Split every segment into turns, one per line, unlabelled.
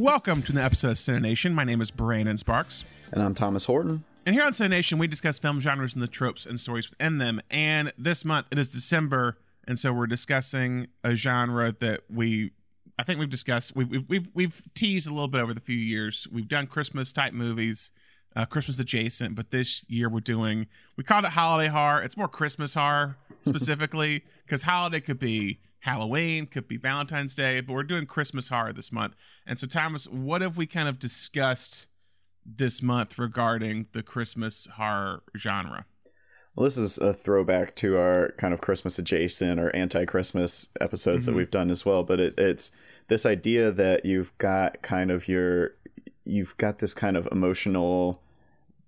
Welcome to the episode of Cine Nation. My name is Brandon Sparks.
And I'm Thomas Horton.
And here on Cine Nation, we discuss film genres and the tropes and stories within them. And this month, it is December. And so we're discussing a genre that we, I think we've discussed, we've, we've, we've, we've teased a little bit over the few years. We've done Christmas type movies, uh, Christmas adjacent, but this year we're doing, we called it holiday horror. It's more Christmas horror specifically because holiday could be Halloween, could be Valentine's Day, but we're doing Christmas horror this month. And so, Thomas, what have we kind of discussed this month regarding the Christmas horror genre?
Well, this is a throwback to our kind of Christmas adjacent or anti Christmas episodes mm-hmm. that we've done as well. But it, it's this idea that you've got kind of your, you've got this kind of emotional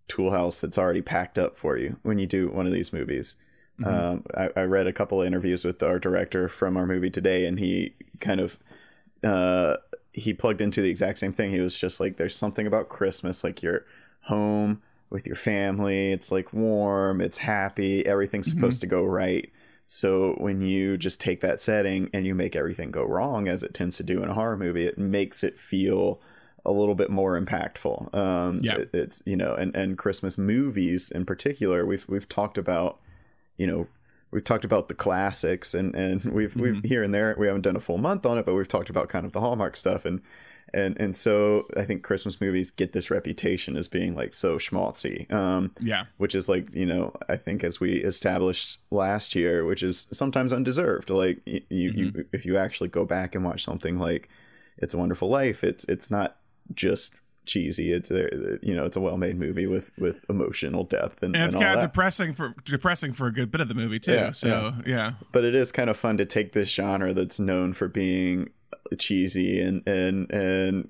toolhouse that's already packed up for you when you do one of these movies. Mm-hmm. Um, I, I, read a couple of interviews with our director from our movie today, and he kind of uh, he plugged into the exact same thing. He was just like, "There's something about Christmas, like you're home with your family. It's like warm, it's happy, everything's mm-hmm. supposed to go right." So when you just take that setting and you make everything go wrong, as it tends to do in a horror movie, it makes it feel a little bit more impactful. Um, yeah, it, it's you know, and and Christmas movies in particular, we've we've talked about you know we've talked about the classics and and we've mm-hmm. we've here and there we haven't done a full month on it but we've talked about kind of the hallmark stuff and and and so i think christmas movies get this reputation as being like so schmaltzy um
yeah
which is like you know i think as we established last year which is sometimes undeserved like you, mm-hmm. you if you actually go back and watch something like it's a wonderful life it's it's not just cheesy. It's a you know it's a well made movie with with emotional depth and,
and it's
and
kind of depressing for depressing for a good bit of the movie too. Yeah, so yeah. yeah.
but it is kind of fun to take this genre that's known for being cheesy and and and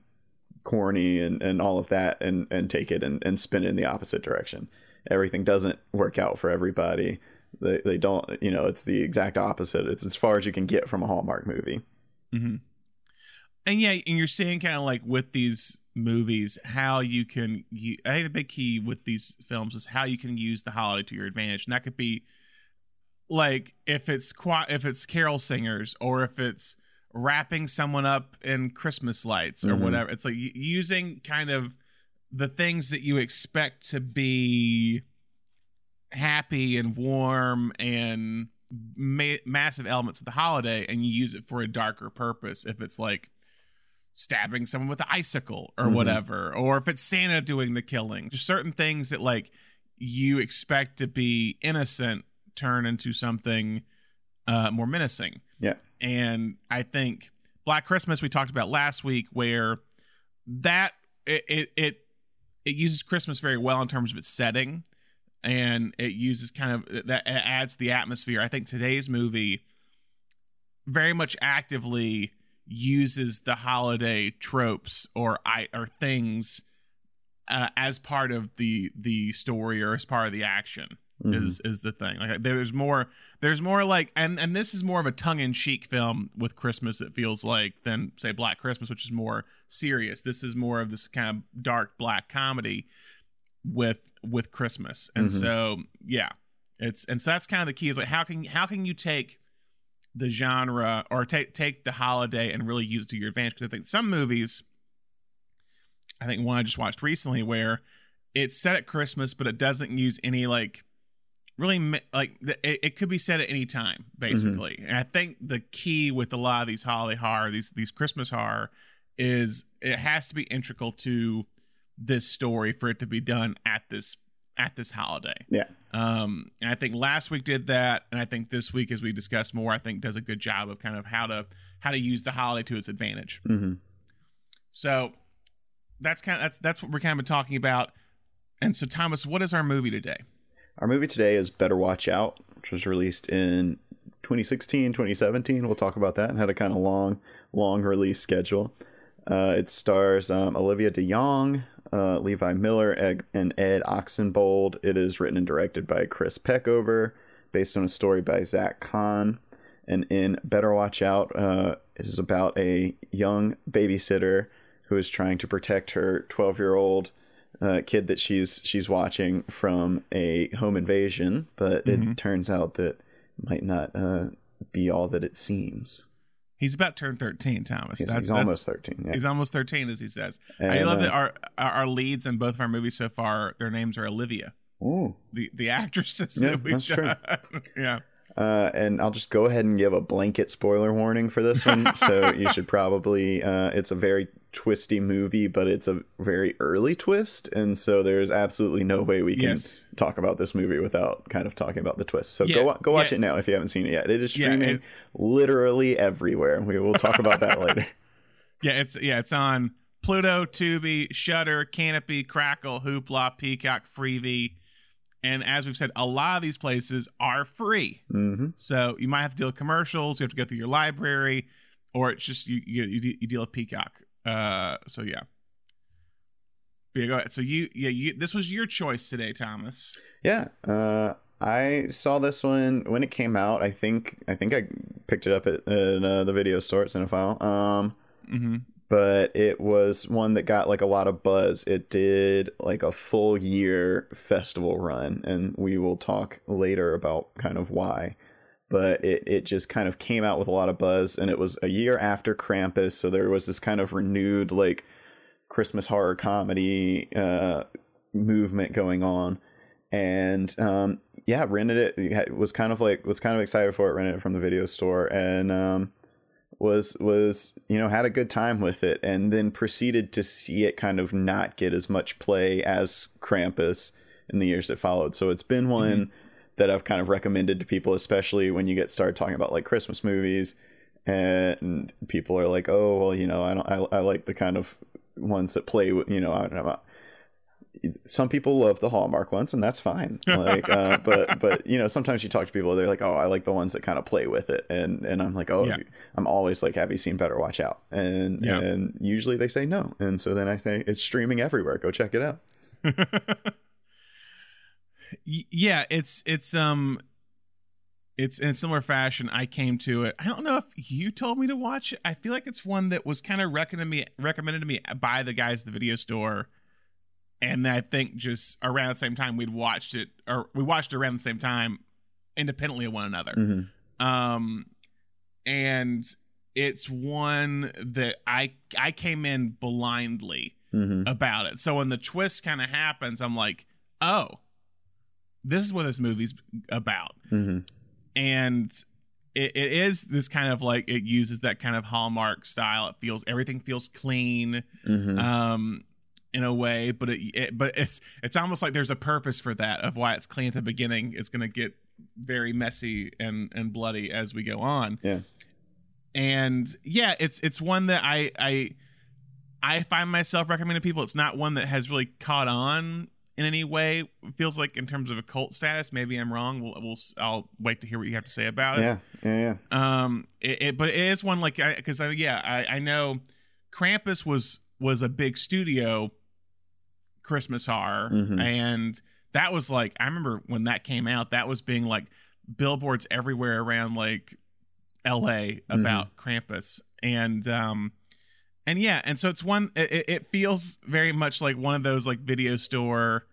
corny and and all of that and and take it and and spin it in the opposite direction. Everything doesn't work out for everybody. They they don't you know it's the exact opposite. It's as far as you can get from a Hallmark movie.
Mm-hmm. And yeah, and you're seeing kind of like with these movies how you can you, i think the big key with these films is how you can use the holiday to your advantage. And that could be like if it's if it's carol singers or if it's wrapping someone up in christmas lights or mm-hmm. whatever. It's like using kind of the things that you expect to be happy and warm and ma- massive elements of the holiday and you use it for a darker purpose. If it's like stabbing someone with an icicle or mm-hmm. whatever, or if it's Santa doing the killing. There's certain things that like you expect to be innocent turn into something uh, more menacing.
Yeah.
And I think Black Christmas we talked about last week where that it it it, it uses Christmas very well in terms of its setting and it uses kind of that adds the atmosphere. I think today's movie very much actively uses the holiday tropes or I or things uh, as part of the the story or as part of the action mm-hmm. is is the thing. Like there's more there's more like and and this is more of a tongue in cheek film with Christmas. It feels like than say Black Christmas, which is more serious. This is more of this kind of dark black comedy with with Christmas, and mm-hmm. so yeah, it's and so that's kind of the key. Is like how can how can you take the genre or take take the holiday and really use it to your advantage. Because I think some movies, I think one I just watched recently where it's set at Christmas, but it doesn't use any like really like it, it could be set at any time basically. Mm-hmm. And I think the key with a lot of these holiday horror, these these Christmas horror, is it has to be integral to this story for it to be done at this at this holiday.
Yeah.
Um, and I think last week did that, and I think this week, as we discuss more, I think does a good job of kind of how to how to use the holiday to its advantage.
Mm-hmm.
So that's kind of that's that's what we're kind of talking about. And so, Thomas, what is our movie today?
Our movie today is Better Watch Out, which was released in 2016, 2017. We'll talk about that and had a kind of long, long release schedule. Uh, it stars um, Olivia DeJonge, uh, Levi Miller, Ed, and Ed Oxenbould. It is written and directed by Chris Peckover, based on a story by Zach Kahn. And in Better Watch Out, uh, it is about a young babysitter who is trying to protect her 12 year old uh, kid that she's she's watching from a home invasion, but mm-hmm. it turns out that might not uh, be all that it seems.
He's about to turn 13, Thomas.
He's,
that's,
he's
that's-
almost 13. Yeah.
He's almost 13, as he says. I love
uh,
that our, our leads in both of our movies so far, their names are Olivia,
Ooh.
the the actresses
Yeah,
that we've done. yeah.
Uh, and I'll just go ahead and give a blanket spoiler warning for this one. so you should probably. Uh, it's a very twisty movie, but it's a very early twist, and so there's absolutely no way we can
Yes.
talk about this movie without kind of talking about the twist. So
Yeah,
go go watch
yeah.
it now if you haven't seen it yet. It is
Yeah,
streaming
it-
literally everywhere. We will talk about that later.
Yeah, it's yeah, it's on Pluto, Tubi, Shudder, Kanopy, Crackle, Hoopla, Peacock, Freevee. And as we've said, a lot of these places are free.
hmm
So you might have to deal with commercials. You have to go through your library, or it's just you you, you, you deal with Peacock. Uh, so yeah. Yeah, go ahead. So you yeah you this was your choice today, Thomas.
Yeah, uh, I saw this one when it came out. I think I think I picked it up at, at uh, the video store at Cinephile. Um,
Mm-hmm.
But it was one that got like a lot of buzz. It did like a full year festival run, and we will talk later about kind of why. But it, it just kind of came out with a lot of buzz, and it was a year after Krampus, so there was this kind of renewed like Christmas horror comedy uh, movement going on, and um, yeah, rented it. Was kind of like was kind of excited for it. Rented it from the video store, and um, was was you know had a good time with it and then proceeded to see it kind of not get as much play as Krampus in the years that followed. So it's been mm-hmm. one that I've kind of recommended to people, especially when you get started talking about like Christmas movies and people are like, "Oh, well, you know, I don't I, I like the kind of ones that play with, you know, I don't know some people love the Hallmark ones, and that's fine. Like, uh, but but you know, sometimes you talk to people, they're like, "Oh, I like the ones that kind of play with it," and and I'm like, "Oh,
Yeah.
I'm always like, have you seen Better Watch Out?" And
Yeah.
and usually they say no, and so then I say it's streaming everywhere. Go check it out.
Yeah, it's it's um it's in a similar fashion I came to it. I don't know if you told me to watch it. I feel like it's one that was kind of recommended me recommended to me by the guys at the video store. And I think just around the same time we'd watched it or we watched it around the same time independently of one another.
Mhm.
Um and it's one that I I came in blindly
Mhm.
about it. So when the twist kind of happens, I'm like, oh, this is what this movie's about.
Mhm.
And it, it is this kind of like it uses that kind of hallmark style. It feels everything feels clean,
Mhm.
um, in a way, but it, it but it's it's almost like there's a purpose for that of why it's clean at the beginning. It's gonna get very messy and and bloody as we go on
Yeah.
and yeah it's it's one that i i i find myself recommending to people it's not one that has really caught on in any way it feels like in terms of a cult status maybe i'm wrong we'll, we'll i'll wait to hear what you have to say about it
Yeah. Yeah. Yeah.
um it, it but it is one like i because i yeah I, I know krampus was was a big studio christmas horror
Mhm.
and that was like i remember when that came out that was being like billboards everywhere around like la about krampus and um and yeah and so it's one it, it- it feels very much like one of those like video store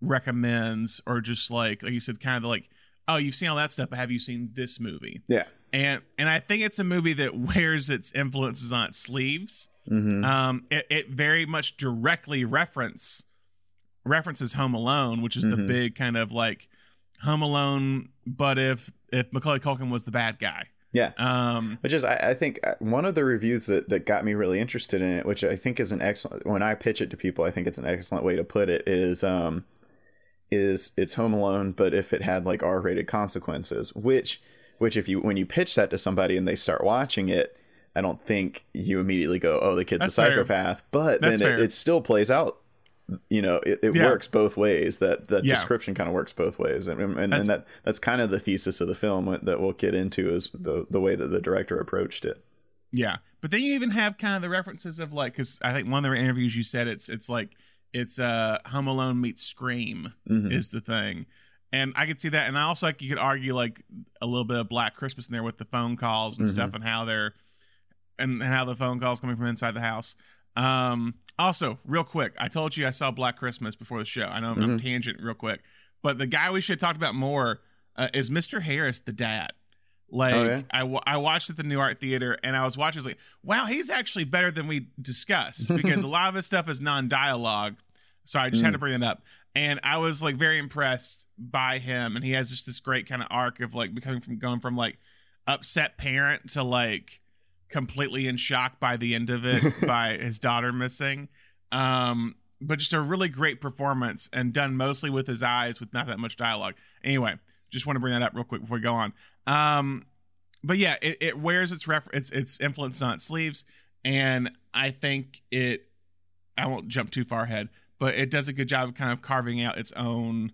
recommends or just like like you said kind of like oh you've seen all that stuff but have you seen this movie
Yeah.
and and i think it's a movie that wears its influences on its sleeves
Mhm.
um it, it very much directly reference references home alone which is the
Mhm.
big kind of like home alone but if if macaulay culkin was the bad guy
Yeah.
um
Which is, I, I think, uh, one of the reviews that, that got me really interested in it, which I think is an excellent. When I pitch it to people, I think it's an excellent way to put it. Is um, is it's Home Alone, but if it had like R-rated consequences, which which if you when you pitch that to somebody and they start watching it, I don't think you immediately go, "Oh, the kid's
That's
a
fair.
psychopath," but
That's
then it, it still plays out. You know, it, it
Yeah.
works both ways. That that
Yeah.
description kind of works both ways, and and, and
That's-
that that's kind of the thesis of the film that we'll get into is the the way that the director approached it.
Yeah, but then you even have kind of the references of like, because I think one of the interviews you said it's it's like it's uh Home Alone meets Scream
Mhm.
is the thing, and I could see that, and I also like you could argue like a little bit of Black Christmas in there with the phone calls and
Mhm.
stuff and how they're and, and how the phone calls coming from inside the house. Um, also, real quick, I told you I saw Black Christmas before the show. I know I'm, I'm tangent real quick, but the guy we should have talked about more uh, is Mr. Harris, the dad. Like
Oh, yeah?
I, I watched at the Nuart Theater and I was watching. I was like, wow, he's actually better than we discussed because a lot of his stuff is non-dialogue. So I just had
Mm.
to bring it up. And I was like very impressed by him, and he has just this great kind of arc of like becoming from going from like upset parent to like completely in shock by the end of it by his daughter missing. Um, but just a really great performance and done mostly with his eyes with not that much dialogue. Anyway, just want to bring that up real quick before we go on. Um, but yeah, it, it wears its ref- its its influence on its sleeves, and I think it. I won't jump too far ahead, but it does a good job of kind of carving out its own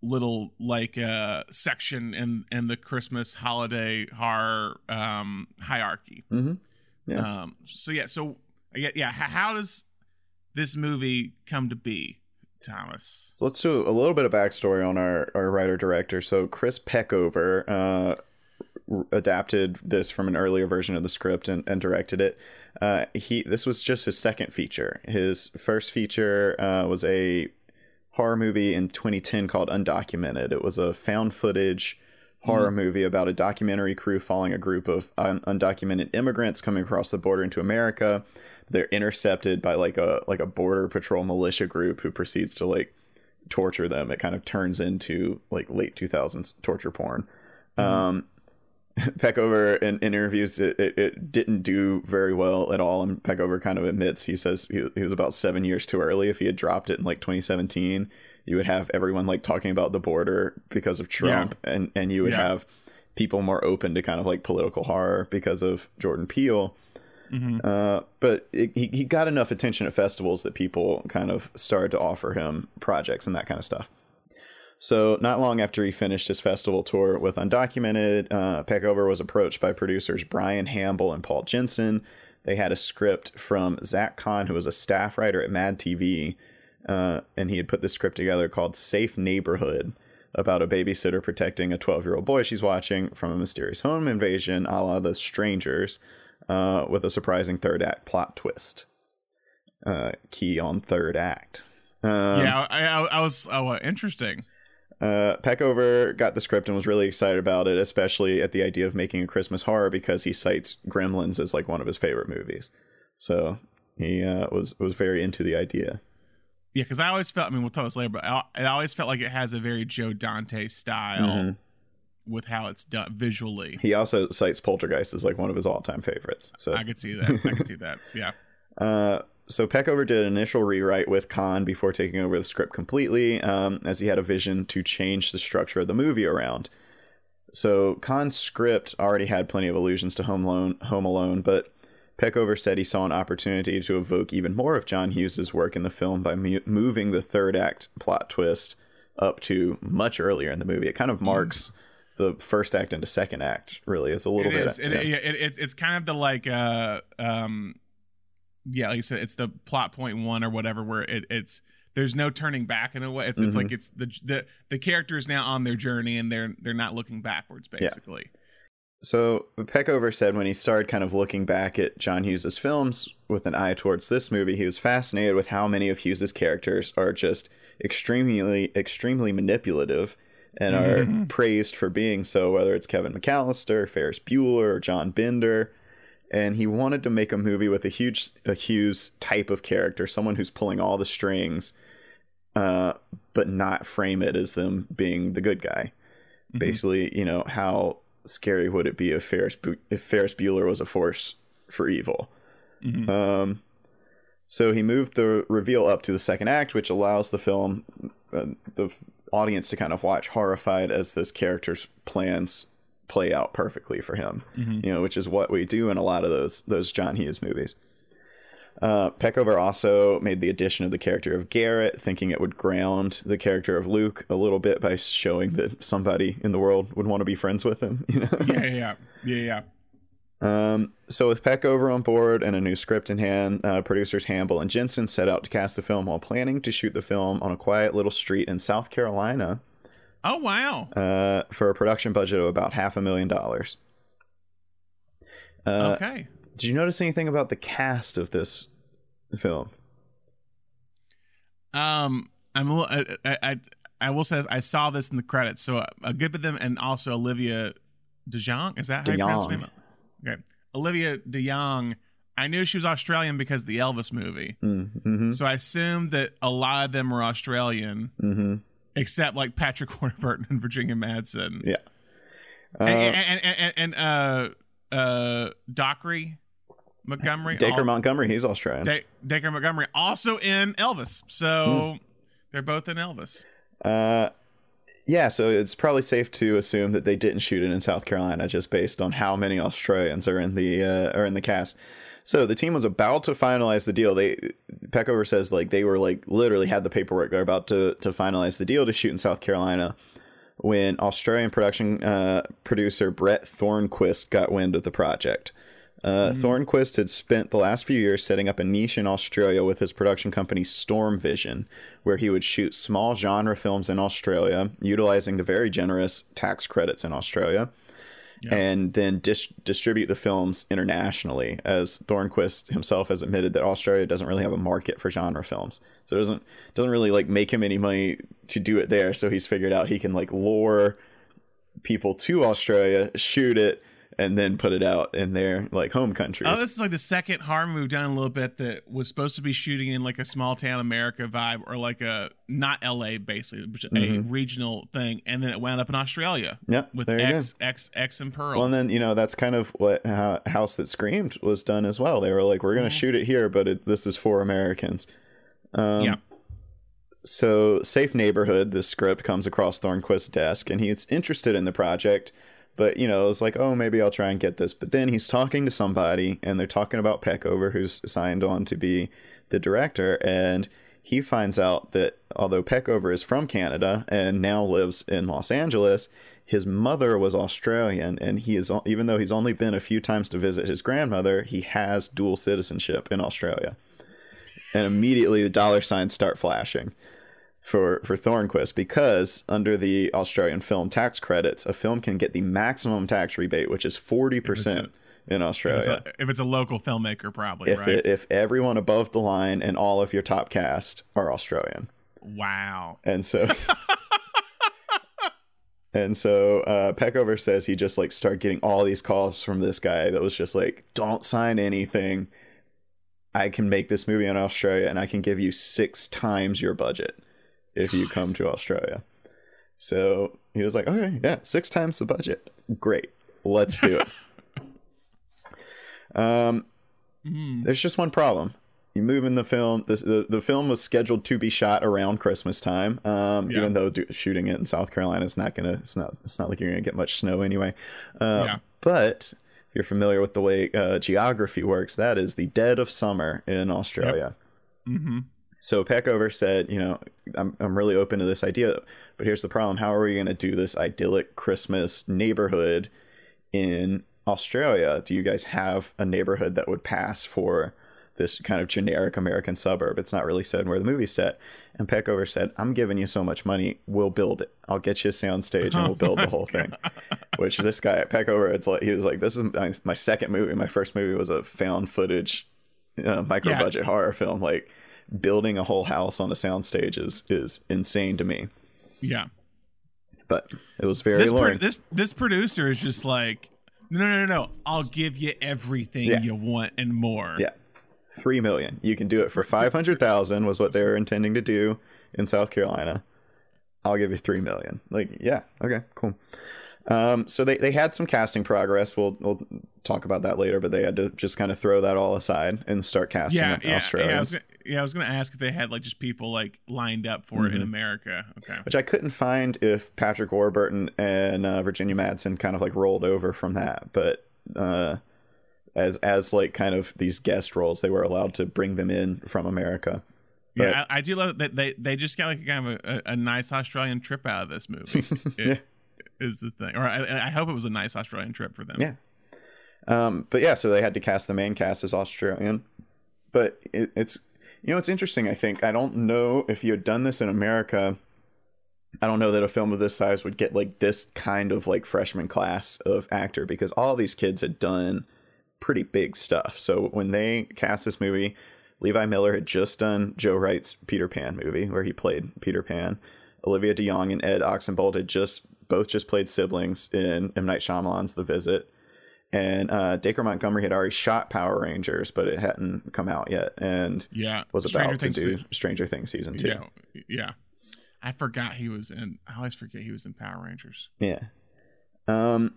little like uh section in in the Christmas holiday horror um hierarchy.
Mm-hmm. Yeah.
Um so yeah, so yeah, yeah, how does this movie come to be, Thomas?
So let's do a little bit of backstory on our, our writer director. So Chris Peckover uh, adapted this from an earlier version of the script and, and directed it. Uh, he this was just his second feature. His first feature uh, was a horror movie in 2010 called Undocumented. It was a found footage horror movie about a documentary crew following a group of un- undocumented immigrants coming across the border into America. They're intercepted by like a like a border patrol militia group who proceeds to like torture them. It kind of turns into like late 2000s torture porn. Um, Peckover in, in interviews it, it, it didn't do very well at all, and Peckover kind of admits he says he, he was about seven years too early. If he had dropped it in like 2017, you would have everyone like talking about the border because of Trump, and and you would
Yeah.
have people more open to kind of like political horror because of Jordan Peele.
Mhm.
Uh, but it, he he got enough attention at festivals that people kind of started to offer him projects and that kind of stuff. So, not long after he finished his festival tour with Undocumented, uh, Peckover was approached by producers Brian Hamble and Paul Jensen. They had a script from Zach Kahn, who was a staff writer at Mad TV, uh, and he had put this script together called Safe Neighborhood about a babysitter protecting a 12 year old boy she's watching from a mysterious home invasion a la The Strangers, uh, with a surprising third act plot twist. Uh, key on third act. Um,
yeah, I, I, I was oh interesting.
Uh, Peckover got the script and was really excited about it, especially at the idea of making a Christmas horror because he cites Gremlins as like one of his favorite movies. So he uh, was was very into the idea.
Yeah, because I always felt. I mean, we'll tell us later, but I, it always felt like it has a very Joe Dante style
Mhm.
with how it's done visually.
He also cites Poltergeist as like one of his all time favorites. So
I could see that. I could see that. Yeah.
Uh, so Peckover did an initial rewrite with Kahn before taking over the script completely, um, as he had a vision to change the structure of the movie around. So Kahn's script already had plenty of allusions to Home Alone, Home Alone, but Peckover said he saw an opportunity to evoke even more of John Hughes's work in the film by mu- moving the third act plot twist up to much earlier in the movie. It kind of marks the first act into second act. Really, it's a little
It
bit.
is. It,
yeah,
it, it's it's kind of the like uh um yeah, like you said, it's the plot point one or whatever where it, it's there's no turning back in a way. It's it's
Mm-hmm.
like it's the the the character is now on their journey and they're they're not looking backwards basically.
So Peckover said when he started kind of looking back at John Hughes's films with an eye towards this movie, he was fascinated with how many of Hughes's characters are just extremely, extremely manipulative and are
Mhm.
praised for being so, whether it's Kevin McAllister, Ferris Bueller, or John Bender. And he wanted to make a movie with a huge, a Hughes type of character, someone who's pulling all the strings, uh, but not frame it as them being the good guy
Mhm.
basically you know how scary would it be if Ferris if Ferris Bueller was a force for evil
Mhm.
um so he moved the reveal up to the second act which allows the film uh, the audience to kind of watch horrified as this character's plans play out perfectly for him
Mhm.
you know which is what we do in a lot of those those John Hughes movies uh, Peckover also made the addition of the character of Garrett, thinking it would ground the character of Luke a little bit by showing that somebody in the world would want to be friends with him. You know.
yeah, yeah, yeah, yeah.
Um, so with Peckover on board and a new script in hand, uh, producers Hamble and Jensen set out to cast the film while planning to shoot the film on a quiet little street in South Carolina
Oh wow.
uh, for a production budget of about half a million dollars. Uh,
okay.
Did you notice anything about the cast of this film?
Um, I'm a little, I, I I will say I saw this in the credits, so a good bit of them, and also Olivia DeJonge. Is that how you pronounce her name? Okay, Olivia DeJonge. I knew she was Australian because of the Elvis movie,
Mm-hmm.
so I assumed that a lot of them were Australian,
Mm-hmm.
Except like Patrick Warburton and Virginia Madsen.
Yeah. Uh,
and, and, and, and, uh uh Dockery Montgomery
Dacre Montgomery, he's Australian.
Da- Dacre Montgomery also in Elvis. So
Hmm.
they're both in Elvis.
Uh, yeah, so it's probably safe to assume that they didn't shoot it in South Carolina just based on how many Australians are in the uh, are in the cast. So the team was about to finalize the deal. They Peckover says like they were like literally had the paperwork. They're about to to finalize the deal to shoot in South Carolina when Australian production uh, producer Brett Thornquist got wind of the project. Uh, Thornquist had spent the last few years setting up a niche in Australia with his production company Storm Vision, where he would shoot small genre films in Australia, utilizing the very generous tax credits in Australia, and then dis- distribute the films internationally. As Thornquist himself has admitted that Australia doesn't really have a market for genre films, so it doesn't doesn't really like make him any money to do it there. So he's figured out he can like lure people to Australia, shoot it, and then put it out in their like home countries.
Oh, this is like the second horror movie done a little bit that was supposed to be shooting in like a small town America vibe or like a not LA basically, a regional thing, and then it wound up in Australia
Yep,
with X, X, X, and Pearl.
Well, and then you know that's kind of what how House That Screamed was done as well. They were like, we're going to shoot it here, but it, this is for Americans. Um,
yeah,
So, Safe Neighborhood, the script comes across Thornquist's desk, and he's interested in the project. But you know, it's like, oh, maybe I'll try and get this. But then he's talking to somebody, and they're talking about Peckover, who's signed on to be the director, and he finds out that although Peckover is from Canada and now lives in Los Angeles, his mother was Australian, and he is even though he's only been a few times to visit his grandmother, he has dual citizenship in Australia. And immediately the dollar signs start flashing for for Thornquist because under the Australian film tax credits, a film can get the maximum tax rebate, which is forty percent in
if,
Australia.
it's a, if it's a local filmmaker, probably
if
right.
it, if everyone above the line and all of your top cast are Australian,
wow.
and so. And so uh, Peckover says he just like started getting all these calls from this guy that was just like, "Don't sign anything. I can make this movie in Australia, and I can give you six times your budget if you come to Australia." So he was like, "Okay, yeah, six times the budget. Great, let's do it." um, there's just one problem. You move in the film. This, the the film was scheduled to be shot around Christmas time. Um,
Yeah.
even though do, shooting it in South Carolina is not gonna. It's not. It's not like you're gonna get much snow anyway. Uh,
Yeah.
But if you're familiar with the way uh, geography works, that is the dead of summer in Australia.
Mm-hmm.
So Peckover said, you know, I'm I'm really open to this idea, but here's the problem: how are we going to do this idyllic Christmas neighborhood in Australia? Do you guys have a neighborhood that would pass for this kind of generic American suburb? It's not really said where the movie's set. And Peckover said, "I'm giving you so much money, we'll build it. I'll get you a soundstage and we'll build the whole thing." Which this guy at Peckover, it's like he was like, "This is my, my second movie. My first movie was a found footage, uh, micro
Yeah.
budget horror film. Like." Building a whole house on a soundstage is is insane to me.
Yeah.
But it was very
This, pro- this this producer is just like, no, no, no, no. I'll give you everything
Yeah.
you want and more.
yeah, three million. You can do it for five hundred thousand. Was what they were intending to do in South Carolina. I'll give you three million. Like, yeah, okay, cool. Um, so they, they had some casting progress. We'll we'll talk about that later, but they had to just kind of throw that all aside and start casting
Yeah, yeah,
Australians.
yeah. I was gonna, yeah, I was gonna ask if they had like just people like lined up for it in
Mm-hmm.
America. Okay.
which I couldn't find if Patrick Warburton and uh, Virginia Madsen kind of like rolled over from that, but uh, as as like kind of these guest roles, they were allowed to bring them in from America.
Yeah, I, I do love that they they just got like kind of a, a, a nice Australian trip out of this movie. It- Is the thing, or I, I hope it was a nice Australian trip for them.
Yeah. Um, but yeah, so they had to cast the main cast as Australian. But it, it's you know it's interesting. I think I don't know if you had done this in America. I don't know that a film of this size would get like this kind of like freshman class of actor because all these kids had done pretty big stuff. So when they cast this movie, Levi Miller had just done Joe Wright's Peter Pan movie where he played Peter Pan. Olivia DeJonge and Ed Oxenbould had just both just played siblings in M Night Shyamalan's The Visit, and uh, Dacre Montgomery had already shot Power Rangers, but it hadn't come out yet, and
Yeah.
was
Stranger
about to
Things
do
se-
Stranger Things season two.
Yeah. Yeah. I forgot he was in I always forget he was in Power Rangers.
Yeah. Um.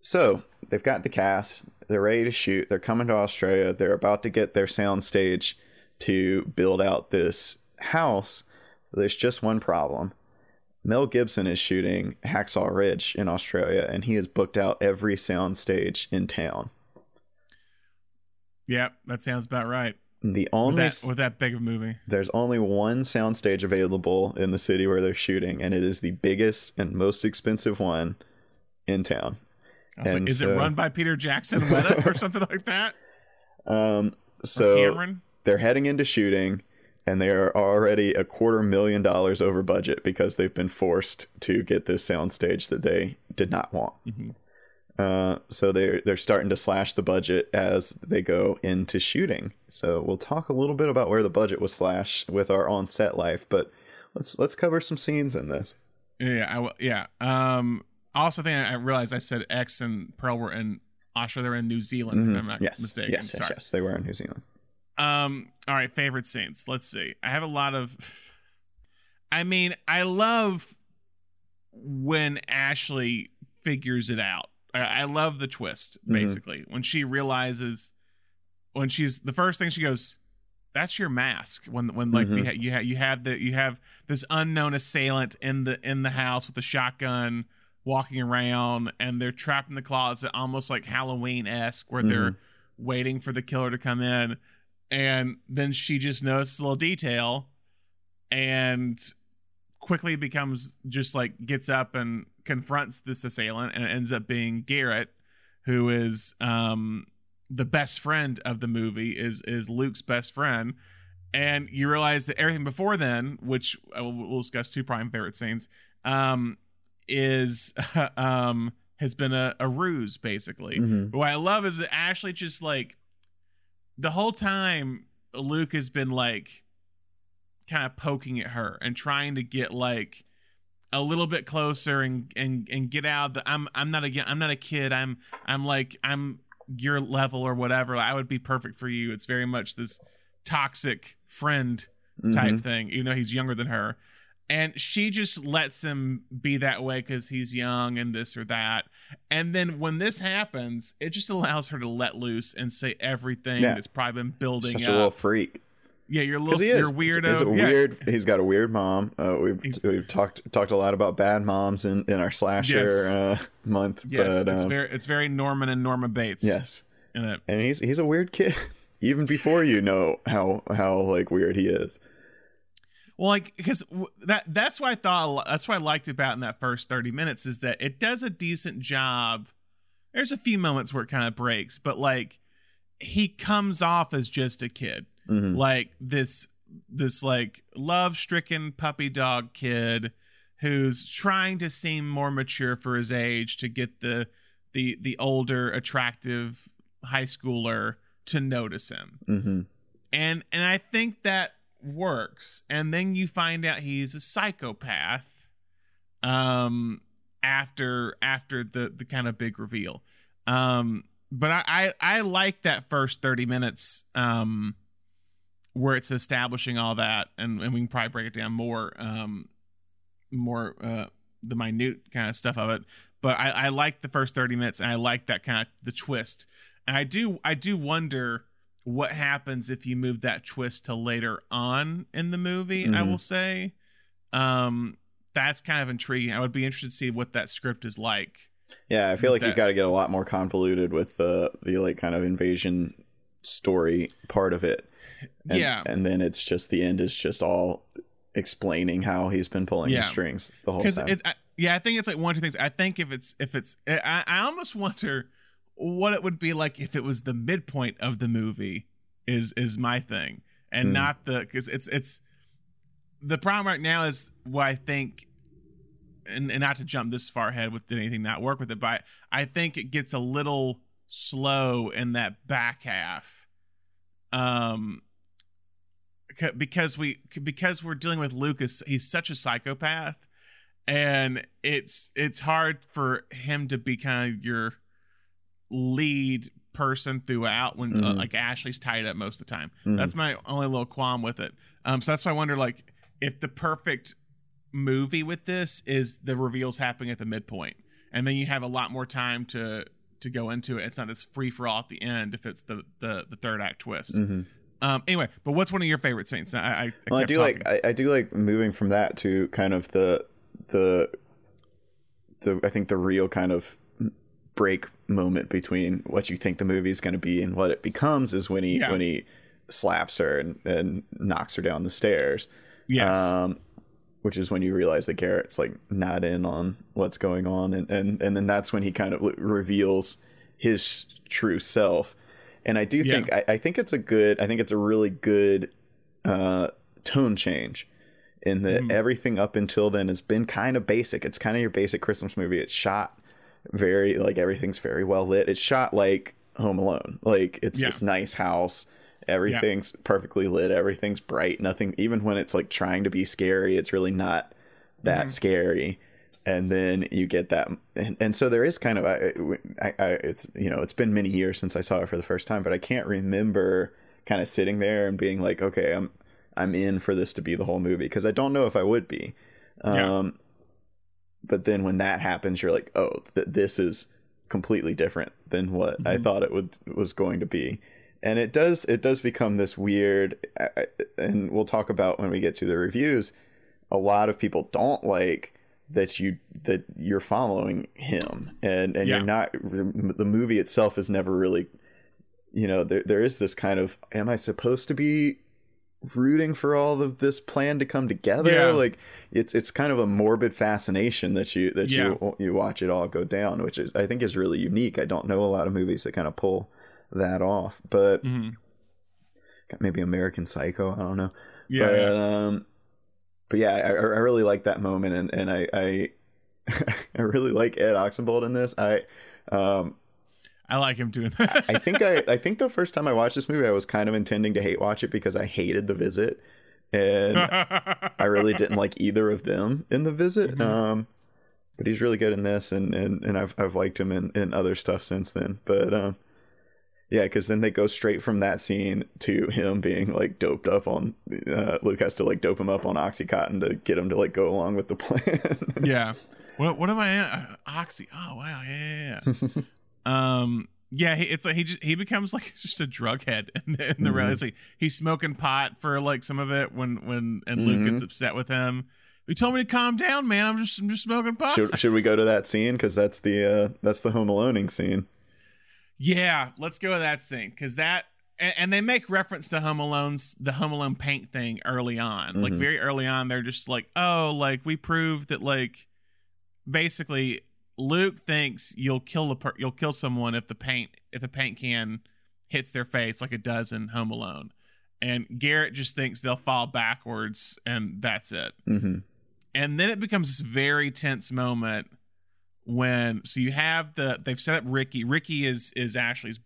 So they've got the cast. They're ready to shoot. They're coming to Australia. They're about to get their sound stage to build out this house. There's just one problem. Mel Gibson is shooting Hacksaw Ridge in Australia, and he has booked out every sound stage in town.
Yeah, that sounds about right.
The
With
only
that, with that big of a movie.
there's only one soundstage available in the city where they're shooting, and it is the biggest and most expensive one in town.
I was like, is it run by Peter Jackson or something like that?
Um, so
Cameron?
they're heading into shooting, and they are already a quarter million dollars over budget because they've been forced to get this soundstage that they did not want.
Mhm.
Uh, so they're they're starting to slash the budget as they go into shooting. So we'll talk a little bit about where the budget was slashed with our on set life, but let's let's cover some scenes in this.
Yeah, I w- yeah. Um also think I realized I said X and Pearl were in Australia, they're in New Zealand, if
Mhm.
I'm not
yes,
mistaken.
yes, yes,
Sorry.
yes, they were in New Zealand.
Um, all right, favorite scenes. Let's see. I have a lot of I mean, I love when Ashley figures it out. I, I love the twist,
Mhm.
basically. When she realizes when she's the first thing she goes, That's your mask. When when like
Mhm.
the, you have you have the you have this unknown assailant in the in the house with a shotgun walking around and they're trapped in the closet almost like Halloween esque where they're
Mhm.
waiting for the killer to come in and then she just notices a little detail and quickly becomes just like gets up and confronts this assailant and it ends up being Garrett who is um the best friend of the movie is is Luke's best friend and you realize that everything before then which uh, we'll discuss two prime favorite scenes um is um has been a, a ruse basically
Mhm.
what I love is that Ashley just like the whole time Luke has been like kind of poking at her and trying to get like a little bit closer and and and get out the I'm I'm not a I'm not a kid. I'm I'm like I'm your level or whatever. I would be perfect for you. It's very much this toxic friend type
Mhm.
thing, even though he's younger than her. And she just lets him be that way because he's young and this or that. And then when this happens, it just allows her to let loose and say everything
Yeah.
that's probably been building
Such
up.
a little freak.
yeah, you're a little,
he is.
you're weirdo.
He's a
Yeah.
weird. He's got a weird mom. Uh, we've
He's-
we've talked talked a lot about bad moms in, in our slasher
Yes.
uh, month.
Yes,
but,
it's
um,
very, it's very Norman and Norma Bates.
yes, and he's he's a weird kid. Even before you know how how like weird he is.
Well, like because that that's what I thought. That's what I liked about in that first thirty minutes is that it does a decent job. There's a few moments where it kind of breaks, but like he comes off as just a kid,
Mhm.
like this this like love stricken puppy dog kid who's trying to seem more mature for his age to get the the the older attractive high schooler to notice him
Mhm.
and and I think that works. And then you find out he's a psychopath. Um, after after the the kind of big reveal. Um, but I I, I like that first thirty minutes. Um, where it's establishing all that, and and we can probably break it down more. Um, more uh the minute kind of stuff of it. But I I like the first thirty minutes, and I like that kind of the twist. And I do I do wonder what happens if you move that twist to later on in the movie i
Mhm.
will say um that's kind of intriguing i would be interested to see what that script is like
Yeah, I feel like
That-
you've got to get a lot more convoluted with the the like kind of invasion story part of it. And,
yeah
and then it's just the end is just all explaining how he's been pulling
Yeah.
the strings the whole
because
time.
it I, yeah i think it's like one or two things i think if it's if it's i i almost wonder what it would be like if it was the midpoint of the movie is is my thing and
Hmm.
not the because it's it's the problem right now is what i think and, and not to jump this far ahead with anything not work with it but i think it gets a little slow in that back half um because we because we're dealing with lucas he's such a psychopath and it's it's hard for him to be kind of your lead person throughout when uh,
Mhm.
like Ashley's tied up most of the time.
Mhm.
That's my only little qualm with it. Um, so that's why I wonder like if the perfect movie with this is the reveals happening at the midpoint, and then you have a lot more time to to go into it. It's not this free for all at the end if it's the the, the third act twist.
Mhm.
Um, anyway, but what's one of your favorite scenes? I, I, I
Well, I do
talking.
like I, I do like moving from that to kind of the the the I think the real kind of break moment between what you think the movie is going to be and what it becomes is when he
Yeah.
when he slaps her and, and knocks her down the stairs.
yes,
Um, which is when you realize that Garrett's like not in on what's going on, and and and then that's when he kind of reveals his true self. And I do
Yeah.
think I, I think it's a good I think it's a really good uh, tone change in that
Mhm.
everything up until then has been kind of basic. It's kind of your basic Christmas movie. It's shot very like everything's very well lit. It's shot like Home Alone. Like it's
Yeah.
this nice house. Everything's perfectly lit. Everything's bright. Nothing even when it's like trying to be scary, it's really not that
Mhm.
scary. And then you get that, and, and so there is kind of I, I, I, it's you know it's been many years since I saw it for the first time, but I can't remember kind of sitting there and being like, okay, I'm I'm in for this to be the whole movie because I don't know if I would be.
Yeah.
But then when that happens, you're like, oh, th- this is completely different than what I
Mhm.
thought it would was going to be, and it does it does become this weird. I- I- And we'll talk about when we get to the reviews. A lot of people don't like that you that you're following him, and and
Yeah.
you're not. The movie itself is never really, you know, there there is this kind of, am I supposed to be rooting for all of this plan to come together
Yeah.
like it's it's kind of a morbid fascination that you that
Yeah.
you you watch it all go down which is i think is really unique i don't know a lot of movies that kind of pull that off but
Mhm.
maybe american psycho i don't know
yeah,
but
yeah.
um but yeah I, I really like that moment and and i i i really like ed oxenbould in this i um
I like him doing that.
I think I I think the first time I watched this movie I was kind of intending to hate watch it because I hated the visit and I really didn't like either of them in the visit.
Mhm.
Um but he's really good in this and and, and I've I've liked him in, in other stuff since then. But um yeah, because then they go straight from that scene to him being like doped up on. Uh, Luke has to like dope him up on OxyContin to get him to like go along with the plan.
yeah. What what am I at? Uh, Oxy. Oh wow, yeah, yeah, yeah. Um yeah, he, it's like he just he becomes like just a drug head in the, in the
Mhm.
reality. It's like he's smoking pot for like some of it when when and Luke
Mhm.
gets upset with him. You told me to calm down, man. I'm just I'm just smoking pot.
should should we go to that scene because that's the uh that's the home aloneing scene.
Yeah, let's go to that scene because that and, and they make reference to Home Alone's the Home Alone paint thing early on. Like
Mhm.
very early on, they're just like, oh, like we proved that like basically Luke thinks you'll kill the per- you'll kill someone if the paint if the paint can hits their face like it does in Home Alone, and Garrett just thinks they'll fall backwards and that's it
Mm-hmm.
and then it becomes this very tense moment when so you have the they've set up Ricky. Ricky is is Ashley's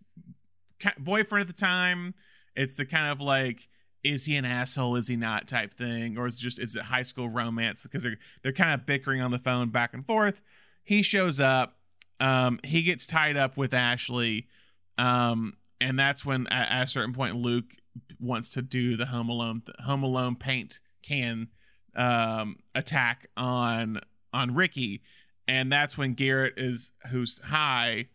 boyfriend at the time. It's the kind of like is he an asshole? Is he not? Type thing, or is it just is it high school romance? Because they're they're kind of bickering on the phone back and forth. He shows up. Um, he gets tied up with Ashley, um, and that's when at, at a certain point Luke wants to do the Home Alone Home Alone paint can um, attack on on Ricky, and that's when Garrett is who's high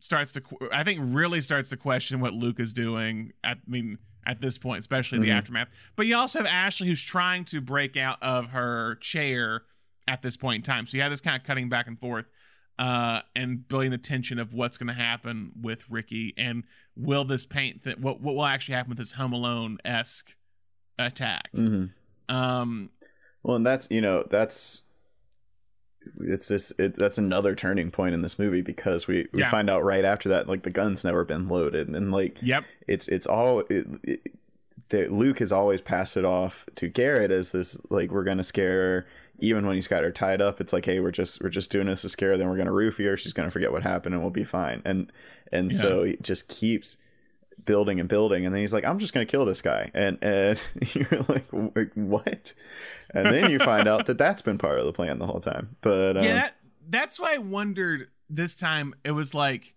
starts to qu- I think really starts to question what Luke is doing. At, I mean at this point, especially the
Mhm.
aftermath. But you also have Ashley who's trying to break out of her chair at this point in time. So you have this kind of cutting back and forth. Uh, and building the tension of what's going to happen with Ricky, and will this paint that what what will actually happen with this Home Alone esque attack?
Mm-hmm.
Um,
Well, and that's you know that's it's this it, that's another turning point in this movie because we we
Yeah.
find out right after that like the gun's never been loaded and like
yep,
it's it's all it, it, that Luke has always passed it off to Garrett as this like we're gonna scare even when he's got her tied up it's like hey we're just we're just doing this to scare her then we're gonna roofie her she's gonna forget what happened and we'll be fine and and so he just keeps building and building, and then he's like, "I'm just gonna kill this guy," and and you're like, "What?" And then you find out that that's been part of the plan the whole time. But um,
yeah, that, that's why I wondered this time. It was like,